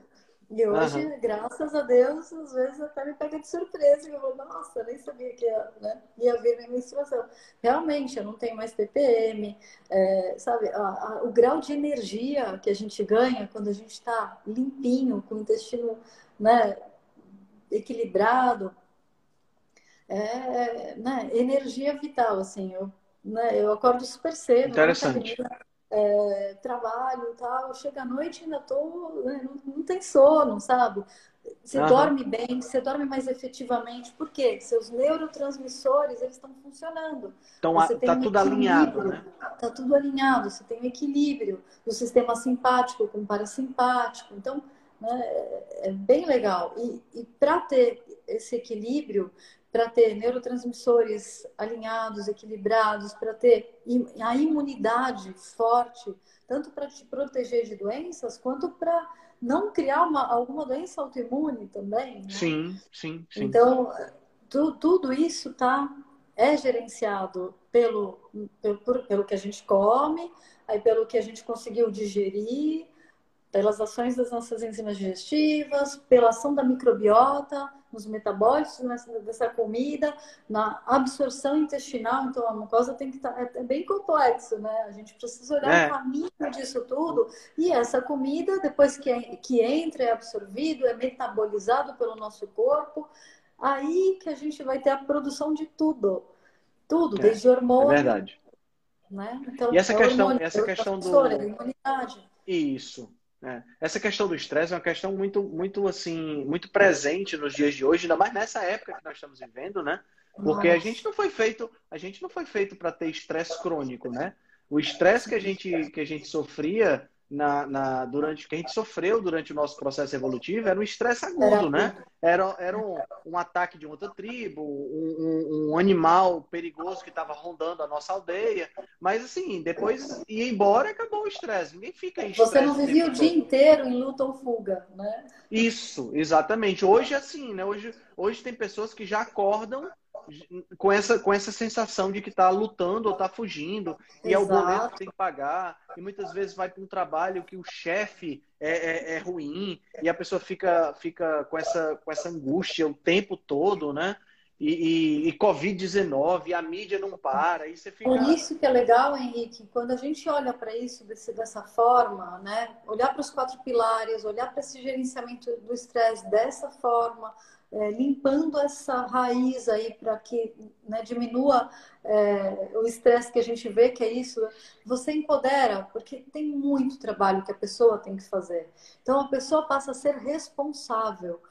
E hoje, uhum. graças a Deus, às vezes até me pega de surpresa. Eu vou, nossa, eu nem sabia que ia, né, ia vir minha menstruação. Realmente, eu não tenho mais TPM. É, sabe, a, a, o grau de energia que a gente ganha quando a gente está limpinho, com o intestino né, equilibrado, é né, energia vital. Assim, eu, né, eu acordo super cedo. Interessante é, trabalho e tal, chega à noite ainda tô, né, não, não, tem sono, sabe? Você uhum. dorme bem, você dorme mais efetivamente, por quê? Seus neurotransmissores, eles estão funcionando. Então, você tá um tudo alinhado, né? Tá tudo alinhado, você tem um equilíbrio do sistema simpático com parasimpático, então, né, é, é bem legal. E, e para ter esse equilíbrio, para ter neurotransmissores alinhados, equilibrados, para ter a imunidade forte, tanto para te proteger de doenças, quanto para não criar uma, alguma doença autoimune também. Né? Sim, sim, sim. Então, tu, tudo isso tá, é gerenciado pelo, pelo, pelo que a gente come, aí pelo que a gente conseguiu digerir, pelas ações das nossas enzimas digestivas, pela ação da microbiota, nos metabólitos dessa comida, na absorção intestinal. Então, a mucosa tem que estar. Tá, é, é bem complexo, né? A gente precisa olhar é. o caminho disso tudo. E essa comida, depois que, que entra, é absorvido, é metabolizado pelo nosso corpo. Aí que a gente vai ter a produção de tudo. Tudo, é. desde hormônio. É verdade. Né? Então, e essa é questão, hormônio, essa questão do. Imunidade. Isso. É. Essa questão do estresse é uma questão muito, muito assim, muito presente nos dias de hoje, ainda mais nessa época que nós estamos vivendo, né? Porque a gente não foi feito, a gente não foi feito para ter estresse crônico, né? O estresse que a gente que a gente sofria na, na, durante que a gente sofreu durante o nosso processo evolutivo era um estresse agudo, né? Era, era um, um ataque de outra tribo, um, um, um animal perigoso que estava rondando a nossa aldeia. Mas assim, depois ia embora e acabou o estresse. Ninguém fica em Você não vivia o dia inteiro em luta ou fuga, né? Isso, exatamente. Hoje é assim, né? Hoje, hoje tem pessoas que já acordam com essa, com essa sensação de que está lutando ou está fugindo, Exato. e é o boleto que tem que pagar, e muitas vezes vai para um trabalho que o chefe é, é, é, ruim, e a pessoa fica, fica com, essa, com essa angústia o tempo todo, né? E, e, e Covid-19, a mídia não para, e você fica... Por isso que é legal, Henrique, quando a gente olha para isso desse, dessa forma, né? Olhar para os quatro pilares, olhar para esse gerenciamento do estresse dessa forma, é, limpando essa raiz aí para que né, diminua é, o estresse que a gente vê, que é isso, você empodera, porque tem muito trabalho que a pessoa tem que fazer. Então a pessoa passa a ser responsável.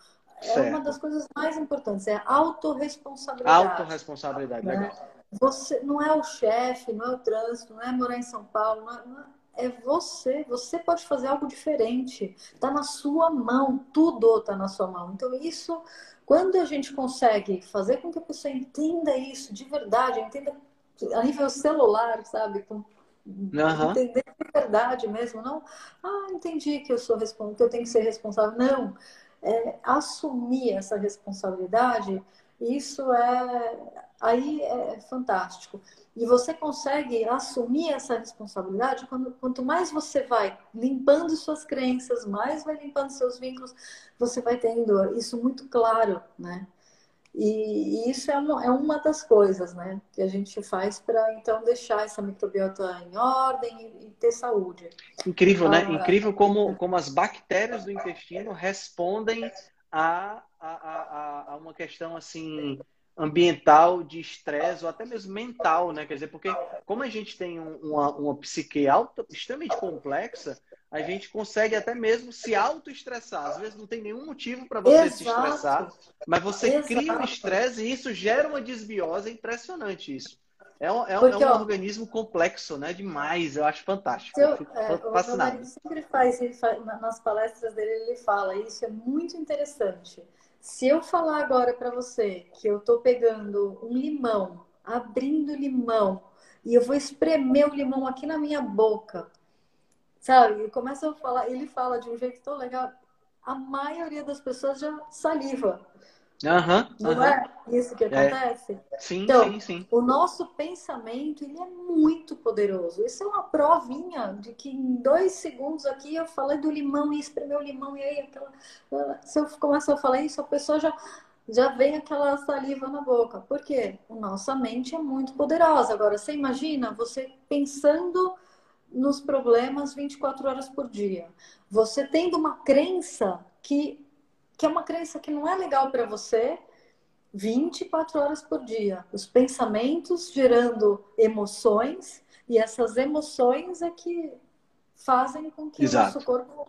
É certo. uma das coisas mais importantes, é a autorresponsabilidade. Autorresponsabilidade, né? legal. Você não é o chefe, não é o trânsito, não é morar em São Paulo, não é, não é é você. Você pode fazer algo diferente. Está na sua mão. Tudo está na sua mão. Então, isso, quando a gente consegue fazer com que a pessoa entenda isso de verdade, entenda a nível celular, sabe? Com, uhum. Entender de verdade mesmo. Não, ah, entendi que eu sou responsável, que eu tenho que ser responsável. Não. É, assumir essa responsabilidade, isso é aí é fantástico. E você consegue assumir essa responsabilidade quando, quanto mais você vai limpando suas crenças, mais vai limpando seus vínculos, você vai tendo isso muito claro, né? E, e isso é uma, é uma das coisas, né, que a gente faz para então deixar essa microbiota em ordem e, e ter saúde. Incrível, né? Incrível como, como as bactérias do intestino respondem a, a, a, a uma questão assim ambiental, de estresse ou até mesmo mental, né? Quer dizer, porque como a gente tem uma, uma psique alta, extremamente complexa, a gente consegue até mesmo se auto-estressar. Às vezes não tem nenhum motivo para você Exato. se estressar, mas você Exato. cria um estresse e isso gera uma desbiose. É impressionante isso. É um, é, Porque, é um ó, organismo complexo, né? Demais, eu acho fantástico. Eu, eu é, fascinado. O sempre faz, faz, nas palestras dele, ele fala, isso é muito interessante. Se eu falar agora para você que eu estou pegando um limão, abrindo limão, e eu vou espremer o limão aqui na minha boca, sabe? E começa a falar, ele fala de um jeito tão legal, a maioria das pessoas já saliva. Uhum, não uhum. é isso que é. acontece? É. Sim, então, sim, sim. O nosso pensamento ele é muito poderoso. Isso é uma provinha de que em dois segundos aqui eu falei do limão e espremeu o limão e aí aquela. Se eu começar a falar isso, a pessoa já já vem aquela saliva na boca. Por quê? Nossa mente é muito poderosa. Agora, você imagina você pensando nos problemas 24 horas por dia. Você tendo uma crença que que é uma crença que não é legal para você 24 horas por dia. Os pensamentos gerando emoções e essas emoções é que fazem com que Exato. o nosso corpo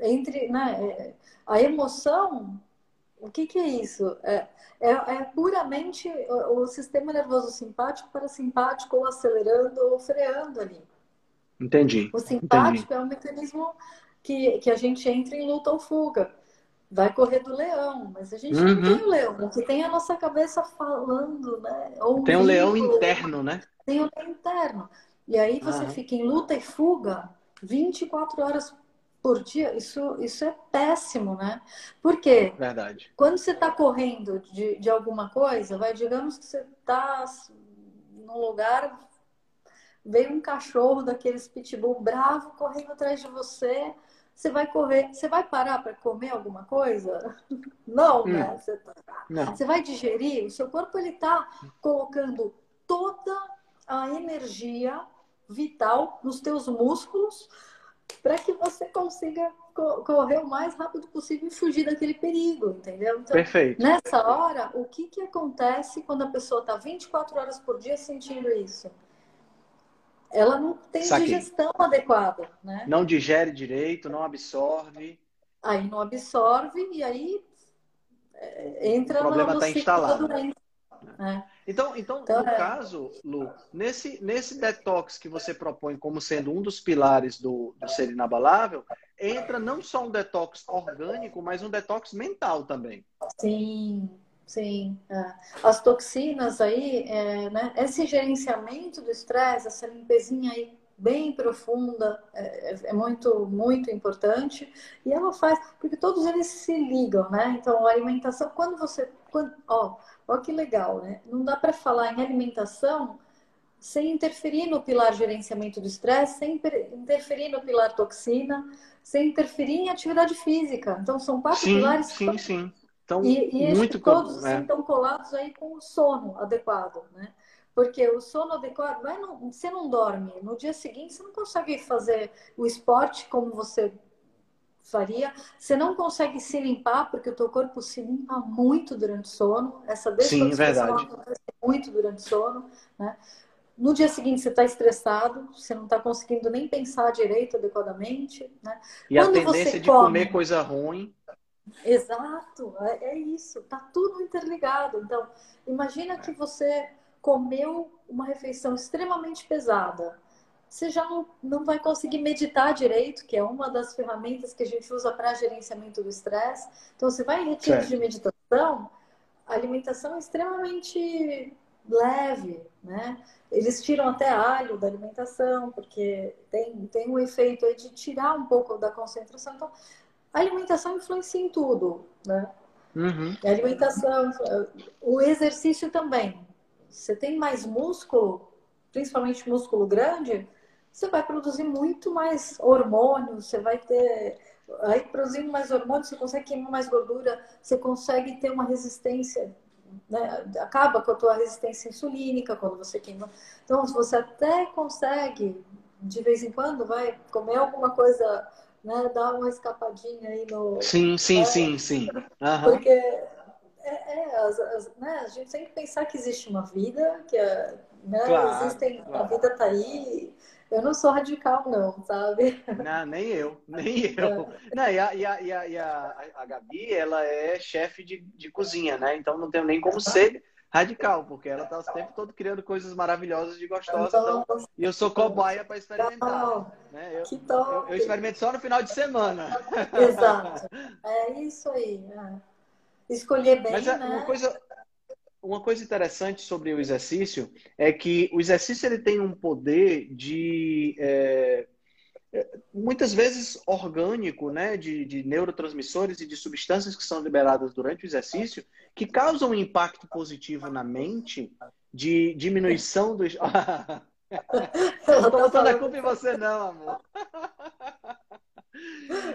entre, né? É, a emoção, o que, que é isso? É, é, é puramente o, o, sistema nervoso simpático para simpático ou acelerando ou freando ali. Entendi. O simpático Entendi. é um mecanismo que, que a gente entra em luta ou fuga vai correr do leão, mas a gente uhum. não tem o leão, que tem a nossa cabeça falando, né? Tem um leão interno, né? Tem um leão interno. E aí você uhum. fica em luta e fuga 24 horas por dia, isso, isso é péssimo, né? Porque Verdade. quando você está correndo de, de alguma coisa, vai, digamos que você está num lugar, veio um cachorro daqueles pitbull bravo correndo atrás de você, você vai correr, você vai parar para comer alguma coisa? <laughs> Não, hum. né? Você, tá... Não. você vai digerir, o seu corpo ele está colocando toda a energia vital nos teus músculos para que você consiga correr o mais rápido possível e fugir daquele perigo, entendeu? Então, Perfeito. Nessa hora, o que, que acontece quando a pessoa está 24 horas por dia sentindo isso? Ela não tem Saquei. digestão adequada, né? Não digere direito, não absorve. Aí não absorve e aí é, entra o problema está instalado. É. Então, então, então no é... caso, Lu, nesse, nesse detox que você propõe como sendo um dos pilares do, do ser inabalável, entra não só um detox orgânico, mas um detox mental também. Sim, sim. É. As toxinas aí, é, né, esse gerenciamento do estresse, essa limpezinha aí bem profunda, é, é, muito, muito importante. E ela faz, porque todos eles se ligam, né? Então, a alimentação, quando você. Quando, ó, ó que legal, né? Não dá para falar em alimentação sem interferir no pilar gerenciamento do estresse, sem interferir no pilar toxina, sem interferir em atividade física. Então, são quatro sim, pilares. Sim, sim. Então, e, e muito todos é. estão colados aí com o sono adequado, né? Porque o sono adequado, vai não, você não dorme, no dia seguinte você não consegue fazer o esporte como você faria, você não consegue se limpar, porque o teu corpo se limpa muito durante o sono, essa descompensação acontece muito durante o sono, né? No dia seguinte você está estressado, você não está conseguindo nem pensar direito adequadamente, né? E Quando a tendência de come... comer coisa ruim. Exato, é, é isso, tá tudo interligado. Então, imagina que você comeu uma refeição extremamente pesada, você já não, não vai conseguir meditar direito, que é uma das ferramentas que a gente usa para gerenciamento do estresse. Então, você vai em retiros de meditação, a alimentação é extremamente leve, né? Eles tiram até alho da alimentação, porque tem, tem um efeito aí de tirar um pouco da concentração. Então, a alimentação influencia em tudo, né? Uhum. A alimentação, o exercício também. Você tem mais músculo, principalmente músculo grande, você vai produzir muito mais hormônios, você vai ter. Aí, produzindo mais hormônios, você consegue queimar mais gordura, você consegue ter uma resistência, né? acaba com a tua resistência insulínica quando você queima. Então, você até consegue, de vez em quando, vai comer alguma coisa, né? dar uma escapadinha aí no. Sim, sim, né? sim, sim. Uhum. Porque é, é as, as, né? A gente tem que pensar que existe uma vida, que é, né? Claro, Existem, claro. a vida está aí. Eu não sou radical, não, sabe? Não, nem eu, <laughs> nem eu. É. Não, e a, e a, e a, e a, a Gabi, ela é chefe de, de cozinha, né? Então não tenho nem como ser radical, porque ela está o tempo todo criando coisas maravilosas e gostosas. Então, então e eu sou cobaia para experimentar. Né? Eu. Eu, eu, experimento só no final de semana. Exato. <laughs> É isso aí. É escolher bem, Mas é né? uma coisa, uma coisa interessante sobre o exercício é que o exercício ele tem um poder de é, muitas vezes orgânico, né, de, de, neurotransmissores e de substâncias que são liberadas durante o exercício que causam um impacto positivo na mente de diminuição do. <laughs> não estou botando a culpa em você, não, amor.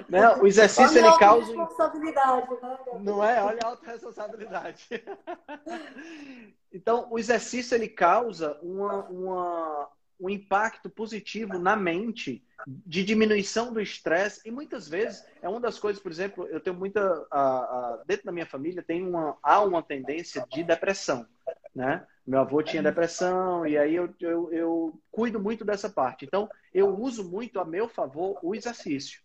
Né? O exercício Olha ele causa. Responsabilidade, né? Não é? Olha a autorresponsabilidade. <laughs> então, o exercício ele causa uma, uma, um impacto positivo na mente de diminuição do estresse e muitas vezes é uma das coisas, por exemplo, eu tenho muita a, a, dentro da minha família tem uma há uma tendência de depressão, né? Meu avô tinha depressão e aí eu, eu, eu cuido muito dessa parte. Então eu uso muito a meu favor o exercício.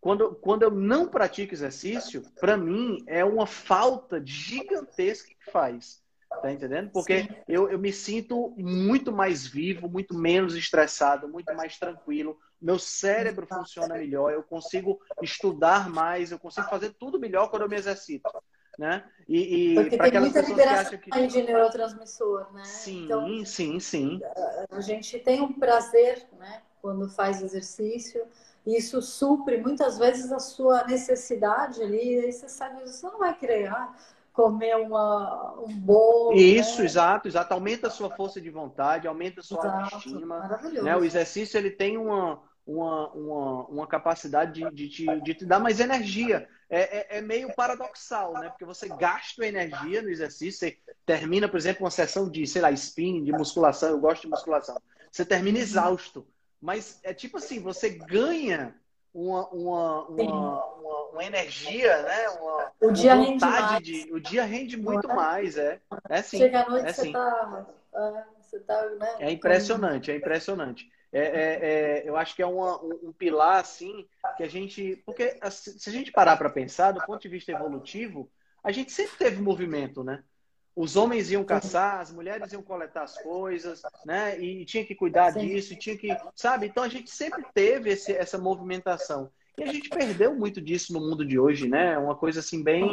Quando, quando eu não pratico exercício, para mim é uma falta gigantesca que faz. Tá entendendo? Porque eu, eu me sinto muito mais vivo, muito menos estressado, muito mais tranquilo. Meu cérebro funciona melhor, eu consigo estudar mais, eu consigo fazer tudo melhor quando eu me exercito. Né? E, e para aquelas pessoas que acham que. de neurotransmissor, né? Sim, então, sim, sim. A gente tem um prazer, né? Quando faz exercício isso supre muitas vezes a sua necessidade ali, aí você sabe, você não vai querer ah, comer uma, um bolo. Isso, né? exato, exato. Aumenta a sua força de vontade, aumenta a sua exato, autoestima. Maravilhoso. Né? O exercício ele tem uma, uma, uma, uma capacidade de, de, te, de te dar mais energia. É, é, é, meio paradoxal, né? Porque você gasta energia no exercício, você termina, por exemplo, uma sessão de, sei lá, spinning, de musculação, eu gosto de musculação. Você termina exausto. Mas é tipo assim, você ganha uma, uma, uma, uma, uma energia, né? Uma, o dia rende mais. De, o dia rende muito é? mais, é. É sim. Chega à noite, é, você, tá, é, você tá, né? É impressionante, é impressionante. É, é, é, eu acho que é uma, um, um, pilar assim que a gente. Porque se a gente parar para pensar, do ponto de vista evolutivo, a gente sempre teve movimento, né? Os homens iam caçar, as mulheres iam coletar as coisas, né? E tinha que cuidar disso, tinha que, sabe? Então a gente sempre teve esse, essa movimentação. E a gente perdeu muito disso no mundo de hoje, né? Uma coisa assim bem,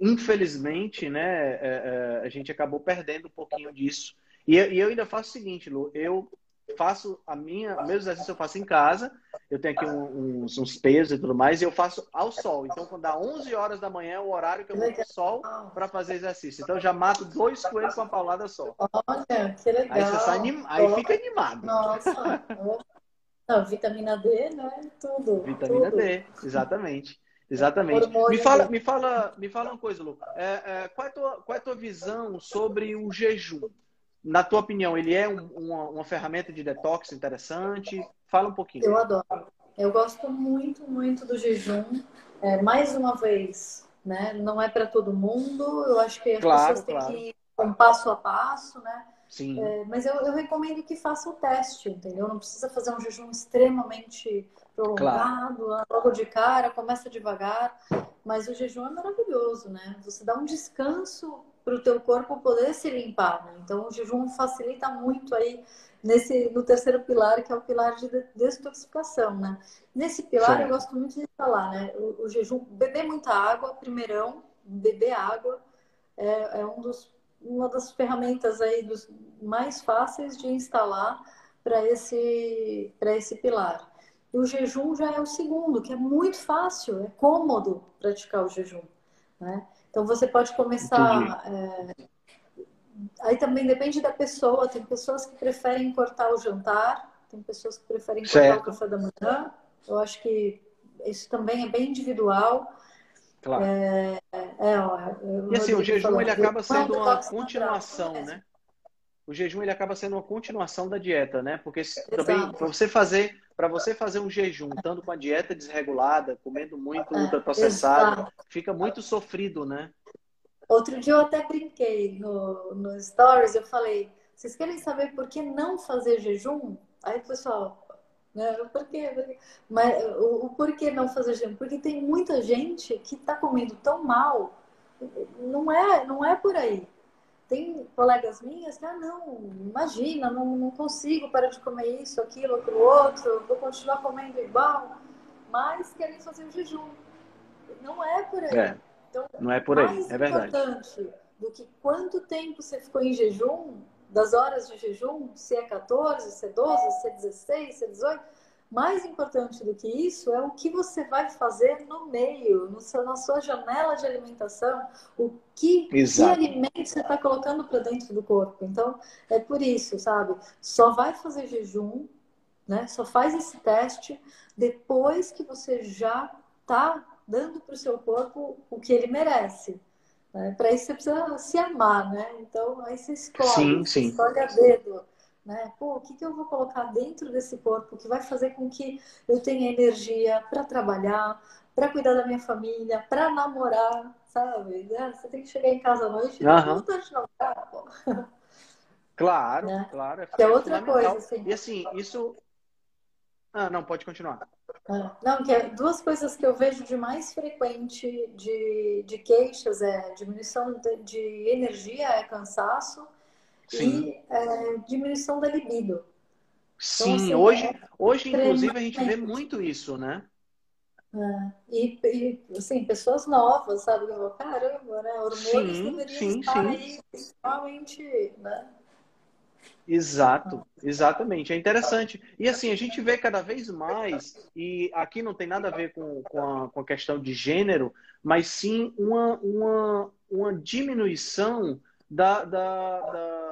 infelizmente, né? É, é, a gente acabou perdendo um pouquinho disso. E, e eu ainda faço o seguinte, Lu, eu faço a minha, o meu exercício eu faço em casa. Eu tenho aqui um, uns, uns pesos e tudo mais, e eu faço ao sol. Então, quando dá 11 horas da manhã, é o horário que eu vou pro sol para fazer exercício. Então, eu já mato dois coelhos com uma paulada só. Olha, que legal. Aí, você sai anim... Aí fica animado. Nossa. Não, vitamina D, né? Tudo. Vitamina tudo. D, exatamente. Exatamente. Me fala, me fala, me fala uma coisa, Lu. É, é, qual, é tua, qual é a tua visão sobre o jejum? Na tua opinião, ele é um, uma, uma, ferramenta de detox interessante? Fala um pouquinho. Eu adoro. Eu gosto muito, muito do jejum. É, mais uma vez, né? Não é para todo mundo. Eu acho que as claro, pessoas claro. têm que ir um passo a passo, né? Sim. É, mas eu, eu, recomendo que faça o teste, entendeu? Não precisa fazer um jejum extremamente prolongado, claro. logo de cara, começa devagar. Mas o jejum é maravilhoso, né? Você dá um descanso para o teu corpo poder se limpar. Né? Então, o jejum facilita muito aí nesse no terceiro pilar, que é o pilar de detoxificação, né? Nesse pilar, Sim. eu gosto muito de falar, né? O, o, jejum, beber muita água, primeirão, beber água é, é um dos, uma das ferramentas aí dos mais fáceis de instalar para esse, para esse pilar. E o jejum já é o segundo, que é muito fácil, é cômodo praticar o jejum, né? Então você pode começar. É... Aí também depende da pessoa. Tem pessoas que preferem cortar o jantar, tem pessoas que preferem certo. cortar o café da manhã. Eu acho que isso também é bem individual. Claro. É, é, ó, e assim, o jejum ele acaba sendo uma continuação, né? O jejum ele acaba sendo uma continuação da dieta, né? Porque também para você fazer para você fazer um jejum, estando com a dieta desregulada, comendo muito é, ultraprocessado, fica muito sofrido, né? Outro dia eu até brinquei no, no Stories, eu falei, vocês querem saber por que não fazer jejum? Aí o pessoal, né, por quê? Por quê? Mas o, o porquê não fazer jejum? Porque tem muita gente que está comendo tão mal, não é, não é por aí. Tem colegas minhas que, ah, não, imagina, não, não consigo parar de comer isso, aquilo, aquilo outro, vou continuar comendo igual, mas querem fazer o jejum. Não é por aí. É, então, não é por aí, é verdade. Mais importante do que quanto tempo você ficou em jejum, das horas de jejum, se é 14, se é 12, se é 16, se é 18, mais importante do que isso é o que você vai fazer no meio, no seu, na sua janela de alimentação, o que, que alimento você está colocando para dentro do corpo. Então, é por isso, sabe? Só vai fazer jejum, né? Só faz esse teste depois que você já está dando para o seu corpo o que ele merece. Né? Para isso você precisa se amar, né? Então, aí você escolhe, sim, sim. escolhe a dedo né? Pô, o que, que eu vou colocar dentro desse corpo que vai fazer com que eu tenha energia para trabalhar, para cuidar da minha família, para namorar, sabe? Né? Você tem que chegar em casa à noite e uhum. não de namorar, pô. Claro, né? claro. É, que é outra coisa. Assim. E assim, isso. Ah, não, pode continuar. Ah, não, que é duas coisas que eu vejo de mais frequente de, de queixas é diminuição de, de energia, é cansaço Sim. e é, diminuição da libido. Então, Sim, então, assim, hoje, é hoje inclusive a gente vê muito isso, né? É, e, e, assim, pessoas novas, sabe? Eu, caramba, né? Hormônios sim, deveriam sim, estar sim. aí, principalmente, né? Exato, exatamente. É interessante. E assim, a gente vê cada vez mais, e aqui não tem nada a ver com, com, a, com a questão de gênero, mas sim uma, uma, uma diminuição da, da, da,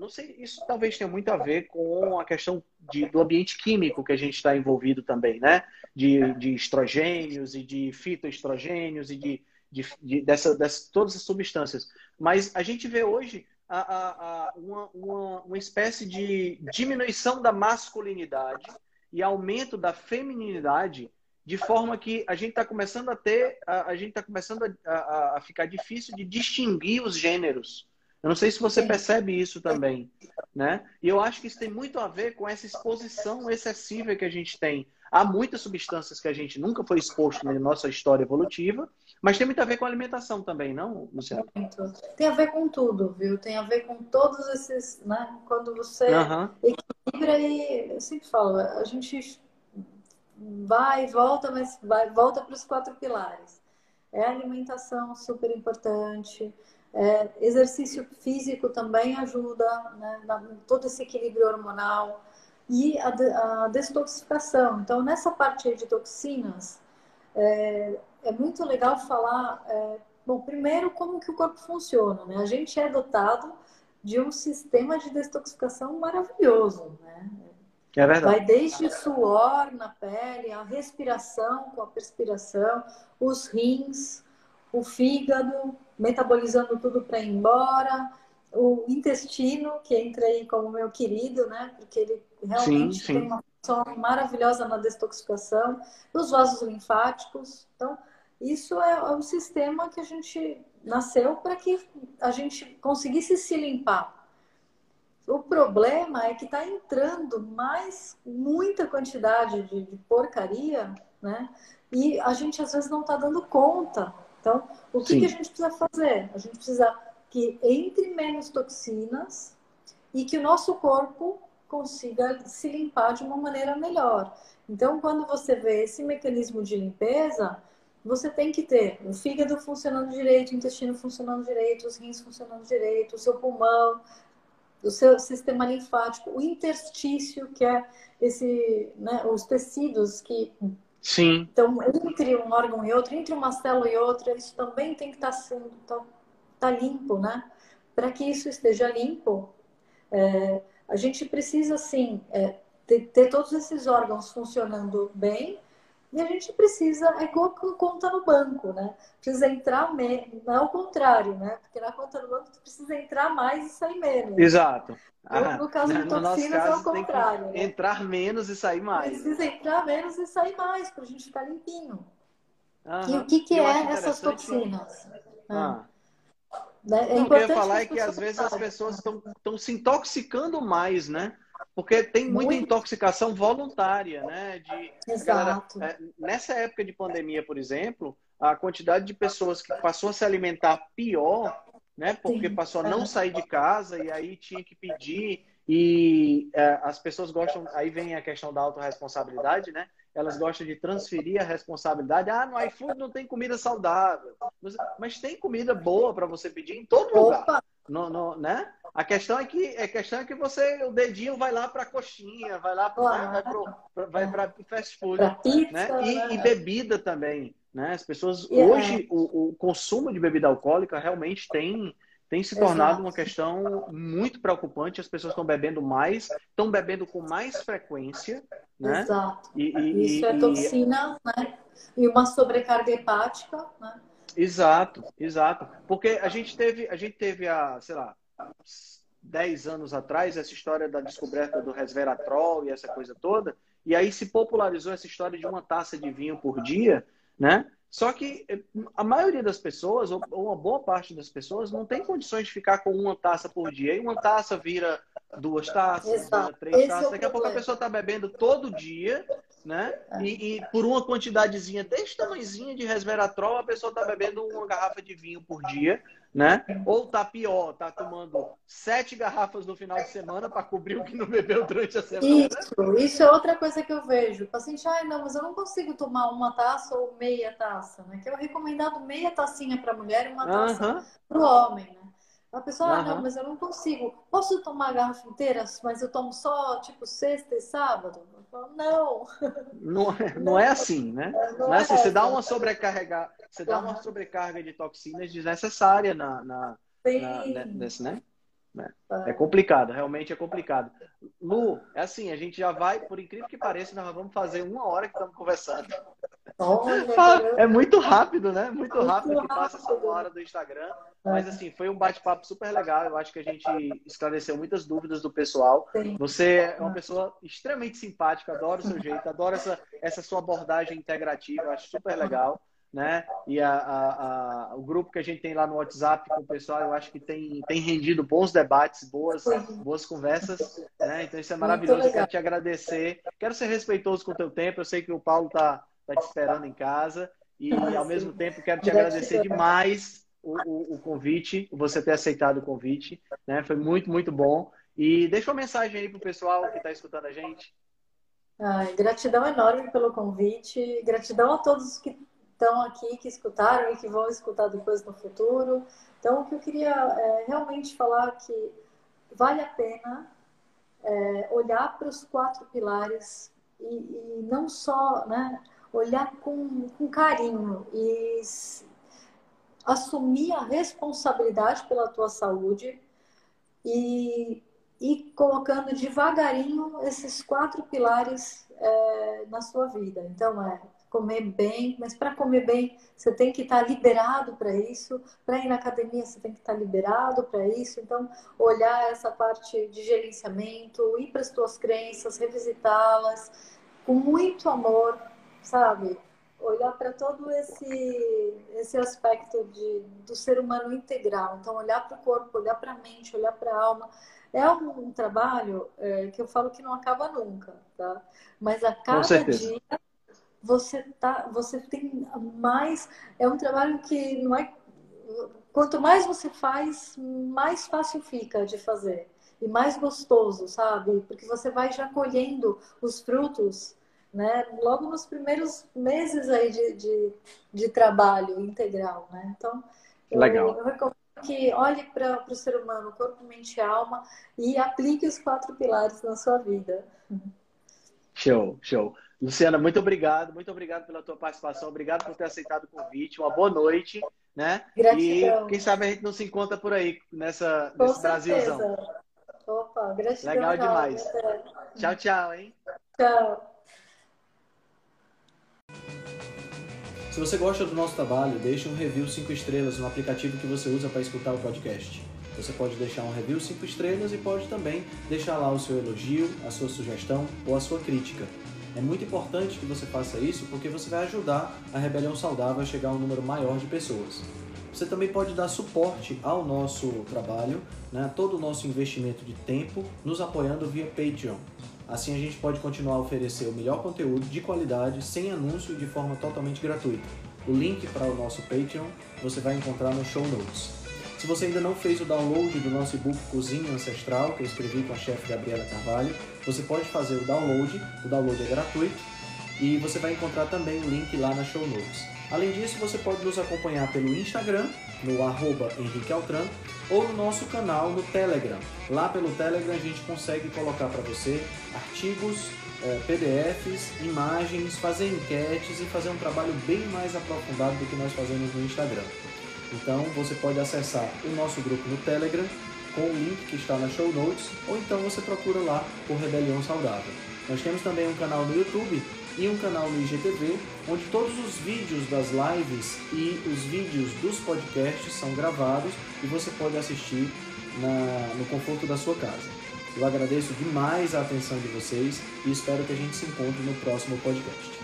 Não sei, isso talvez tenha muito a ver com a questão de, do ambiente químico que a gente está envolvido também, né? De, de estrogênios e de fitoestrogênios e de, de, de dessa, dessa, todas as substâncias. Mas a gente vê hoje a, a, a uma, uma, uma espécie de diminuição da masculinidade e aumento da feminilidade, de forma que a gente está começando a ter, a, a gente está começando a, a, a, ficar difícil de distinguir os gêneros. Eu não sei se você percebe isso também, né? E eu acho que isso tem muito a ver com essa exposição excessiva que a gente tem. Há muitas substâncias que a gente nunca foi exposto na nossa história evolutiva mas tem muito a ver com a alimentação também, não, Luciano? Muito. Tem a ver com tudo, viu? Tem a ver com todos esses, né? Quando você uhum. equilibra e eu sempre falo, a gente vai e volta, mas vai, volta para os quatro pilares. É alimentação super importante. É, exercício físico também ajuda, né? Na, todo esse equilíbrio hormonal e a, a detoxificação. Então, nessa parte de toxinas, é, é muito legal falar, é, bom, primeiro como que o corpo funciona, né? A gente é dotado de um sistema de detoxificação maravilhoso, né? É verdade. Vai desde suor na pele, a respiração com a perspiração, os rins, o fígado, metabolizando tudo para ir embora, o intestino, que entra aí como meu querido, né? Porque ele realmente sim, sim. tem uma função maravilhosa na detoxificação, os vasos linfáticos. Então, isso é, é um sistema que a gente nasceu para que a gente conseguisse se limpar. O problema é que está entrando mais muita quantidade de, de, porcaria, né? E a gente às vezes não está dando conta. Então, o que, que, a gente precisa fazer? A gente precisa que entre menos toxinas e que o nosso corpo consiga se limpar de uma maneira melhor. Então, quando você vê esse mecanismo de limpeza, você tem que ter o fígado funcionando direito, o intestino funcionando direito, os rins funcionando direito, o seu pulmão, o seu sistema linfático, o interstício, que é esse, né, os tecidos que Sim. Então, entre um órgão e outro, entre uma célula e outra, isso também tem que estar sendo tá, tá limpo, né? Para que isso esteja limpo, é, a gente precisa, assim, é, ter, ter, todos esses órgãos funcionando bem e a gente precisa, é igual conta no banco, né? Precisa entrar menos, não é o contrário, né? Porque na conta no banco tu precisa entrar mais e sair menos. Exato. Ah, no caso de toxinas é o contrário. Né? Entrar menos e sair mais. Precisa entrar menos e sair mais, para a gente ficar limpinho. E o que, que é essas toxinas? Ah. Né? É o que eu ia falar é que às vezes as pessoas estão se intoxicando mais, né? Porque tem muita Muito. intoxicação voluntária, né? De, Exato. Galera, é, nessa época de pandemia, por exemplo, a quantidade de pessoas que passou a se alimentar pior, né? Porque Sim. passou a não sair de casa e aí tinha que pedir e é, as pessoas gostam, aí vem a questão da autorresponsabilidade, né? Elas gostam de transferir a responsabilidade. Ah, no iFood não tem comida saudável. Mas tem comida boa para você pedir em todo Opa. lugar. No, no, né? A questão é que a questão é que você o dedinho vai lá para coxinha, vai lá para vai para fast food, pra pizza, né? E, né? e, bebida também, né? As pessoas yeah. hoje o, o, consumo de bebida alcoólica realmente tem tem se tornado Exato. uma questão muito preocupante. As pessoas estão bebendo mais, estão bebendo com mais frequência, né? Exato. E, e, Isso é toxina, e... né? E uma sobrecarga hepática, né? Exato, exato. Porque a gente teve, a gente teve a, sei lá, 10 anos atrás, essa história da descoberta do resveratrol e essa coisa toda, e aí se popularizou essa história de uma taça de vinho por dia, né? Só que eh, a maioria das pessoas, ou uma boa parte das pessoas, não tem condições de ficar com uma taça por dia. E uma taça vira duas taças, vira três Esse taças. É Daqui a pouco a pessoa está bebendo todo dia, né? É. E, e, por uma quantidadezinha desse tamanhozinho de resveratrol, a pessoa está bebendo uma garrafa de vinho por dia né? Ou tá pior, tá tomando sete garrafas no final de semana para cobrir o que não bebeu durante a semana. Isso, isso é outra coisa que eu vejo. O paciente, ai, não, mas eu não consigo tomar uma taça ou meia taça, né? Que é o recomendado meia tacinha para mulher e uma taça uh -huh. para o homem, né? A pessoa, ah, não, mas eu não consigo. Posso tomar a garrafa inteira, mas eu tomo só, tipo, sexta e sábado? Eu falo, não. <laughs> Não, é, não, não é assim, né? É, não, não é, assim. Você dá uma sobrecarga, você dá uma sobrecarga de toxinas desnecessária na, na, na nesse, né? Né? É complicado, realmente é complicado. Lu, é assim, a gente já vai, por incrível que pareça, nós vamos fazer uma hora que estamos conversando. é muito rápido, né? Muito, muito rápido que passa essa hora do Instagram. Mas assim, foi um bate-papo super legal. Eu acho que a gente esclareceu muitas dúvidas do pessoal. Você é uma pessoa extremamente simpática, adoro o seu jeito, adoro essa, essa sua abordagem integrativa, acho super legal né? E a, a, a, o grupo que a gente tem lá no WhatsApp com o pessoal, eu acho que tem, tem rendido bons debates, boas, boas conversas, né? Então isso é maravilhoso. Quero te agradecer. Quero ser respeitoso com o teu tempo. Eu sei que o Paulo tá, tá te esperando em casa. E ao mesmo tempo quero te agradecer demais o, o, o convite, você ter aceitado o convite, né? Foi muito, muito bom. E deixa uma mensagem aí pro pessoal que está escutando a gente. Ai, gratidão enorme pelo convite, gratidão a todos que estão aqui, que escutaram e que vão escutar depois no futuro. Então, o que eu queria é, realmente falar é que vale a pena é, olhar para os quatro pilares e, e, não só né, olhar com, com carinho e assumir a responsabilidade pela tua saúde e ir colocando devagarinho esses quatro pilares é, na sua vida. Então, é comer bem, mas para comer bem você tem que estar tá liberado para isso, para ir na academia você tem que estar tá liberado para isso. Então, olhar essa parte de gerenciamento, ir para as tuas crenças, revisitá-las com muito amor, sabe? Olhar para todo esse esse aspecto de, do ser humano integral. Então, olhar para o corpo, olhar para a mente, olhar para a alma. É um, um trabalho é, que eu falo que não acaba nunca, tá? Mas a cada dia você tá, você tem mais, é um trabalho que não é quanto mais você faz, mais fácil fica de fazer e mais gostoso, sabe? Porque você vai já colhendo os frutos, né? Logo nos primeiros meses aí de, de, de trabalho integral, né? Então, Legal. eu, eu recomendo que olhe para o ser humano, corpo, mente e alma, e aplique os quatro pilares na sua vida. Show, show. Luciana, muito obrigado, muito obrigado pela tua participação, obrigado por ter aceitado o convite, uma boa noite, né? Gratidão. E quem sabe a gente não se encontra por aí nessa, Com nesse certeza. Brasilzão. Opa, gratidão. Legal demais. Tchau, tchau, hein? Tchau. Se você gosta do nosso trabalho, deixe um review 5 estrelas no aplicativo que você usa para escutar o podcast. Você pode deixar um review 5 estrelas e pode também deixar lá o seu elogio, a sua sugestão ou a sua crítica. É muito importante que você faça isso porque você vai ajudar a Rebelião Saudável a chegar a um número maior de pessoas. Você também pode dar suporte ao nosso trabalho, né, todo o nosso investimento de tempo, nos apoiando via Patreon. Assim a gente pode continuar a oferecer o melhor conteúdo de qualidade, sem anúncio e de forma totalmente gratuita. O link para o nosso Patreon você vai encontrar no show notes. Se você ainda não fez o download do nosso e-book Cozinha Ancestral, que eu escrevi com a chefe Gabriela Carvalho, você pode fazer o download, o download é gratuito e você vai encontrar também o link lá na show notes. Além disso, você pode nos acompanhar pelo Instagram, no arroba Henrique Altran, ou no nosso canal no Telegram. Lá pelo Telegram a gente consegue colocar para você artigos, eh, PDFs, imagens, fazer enquetes e fazer um trabalho bem mais aprofundado do que nós fazemos no Instagram. Então você pode acessar o nosso grupo no Telegram com o link que está na show notes, ou então você procura lá por Rebelião Saudável. Nós temos também um canal no YouTube e um canal no IGTV, onde todos os vídeos das lives e os vídeos dos podcasts são gravados e você pode assistir na, no conforto da sua casa. Eu agradeço demais a atenção de vocês e espero que a gente se encontre no próximo podcast.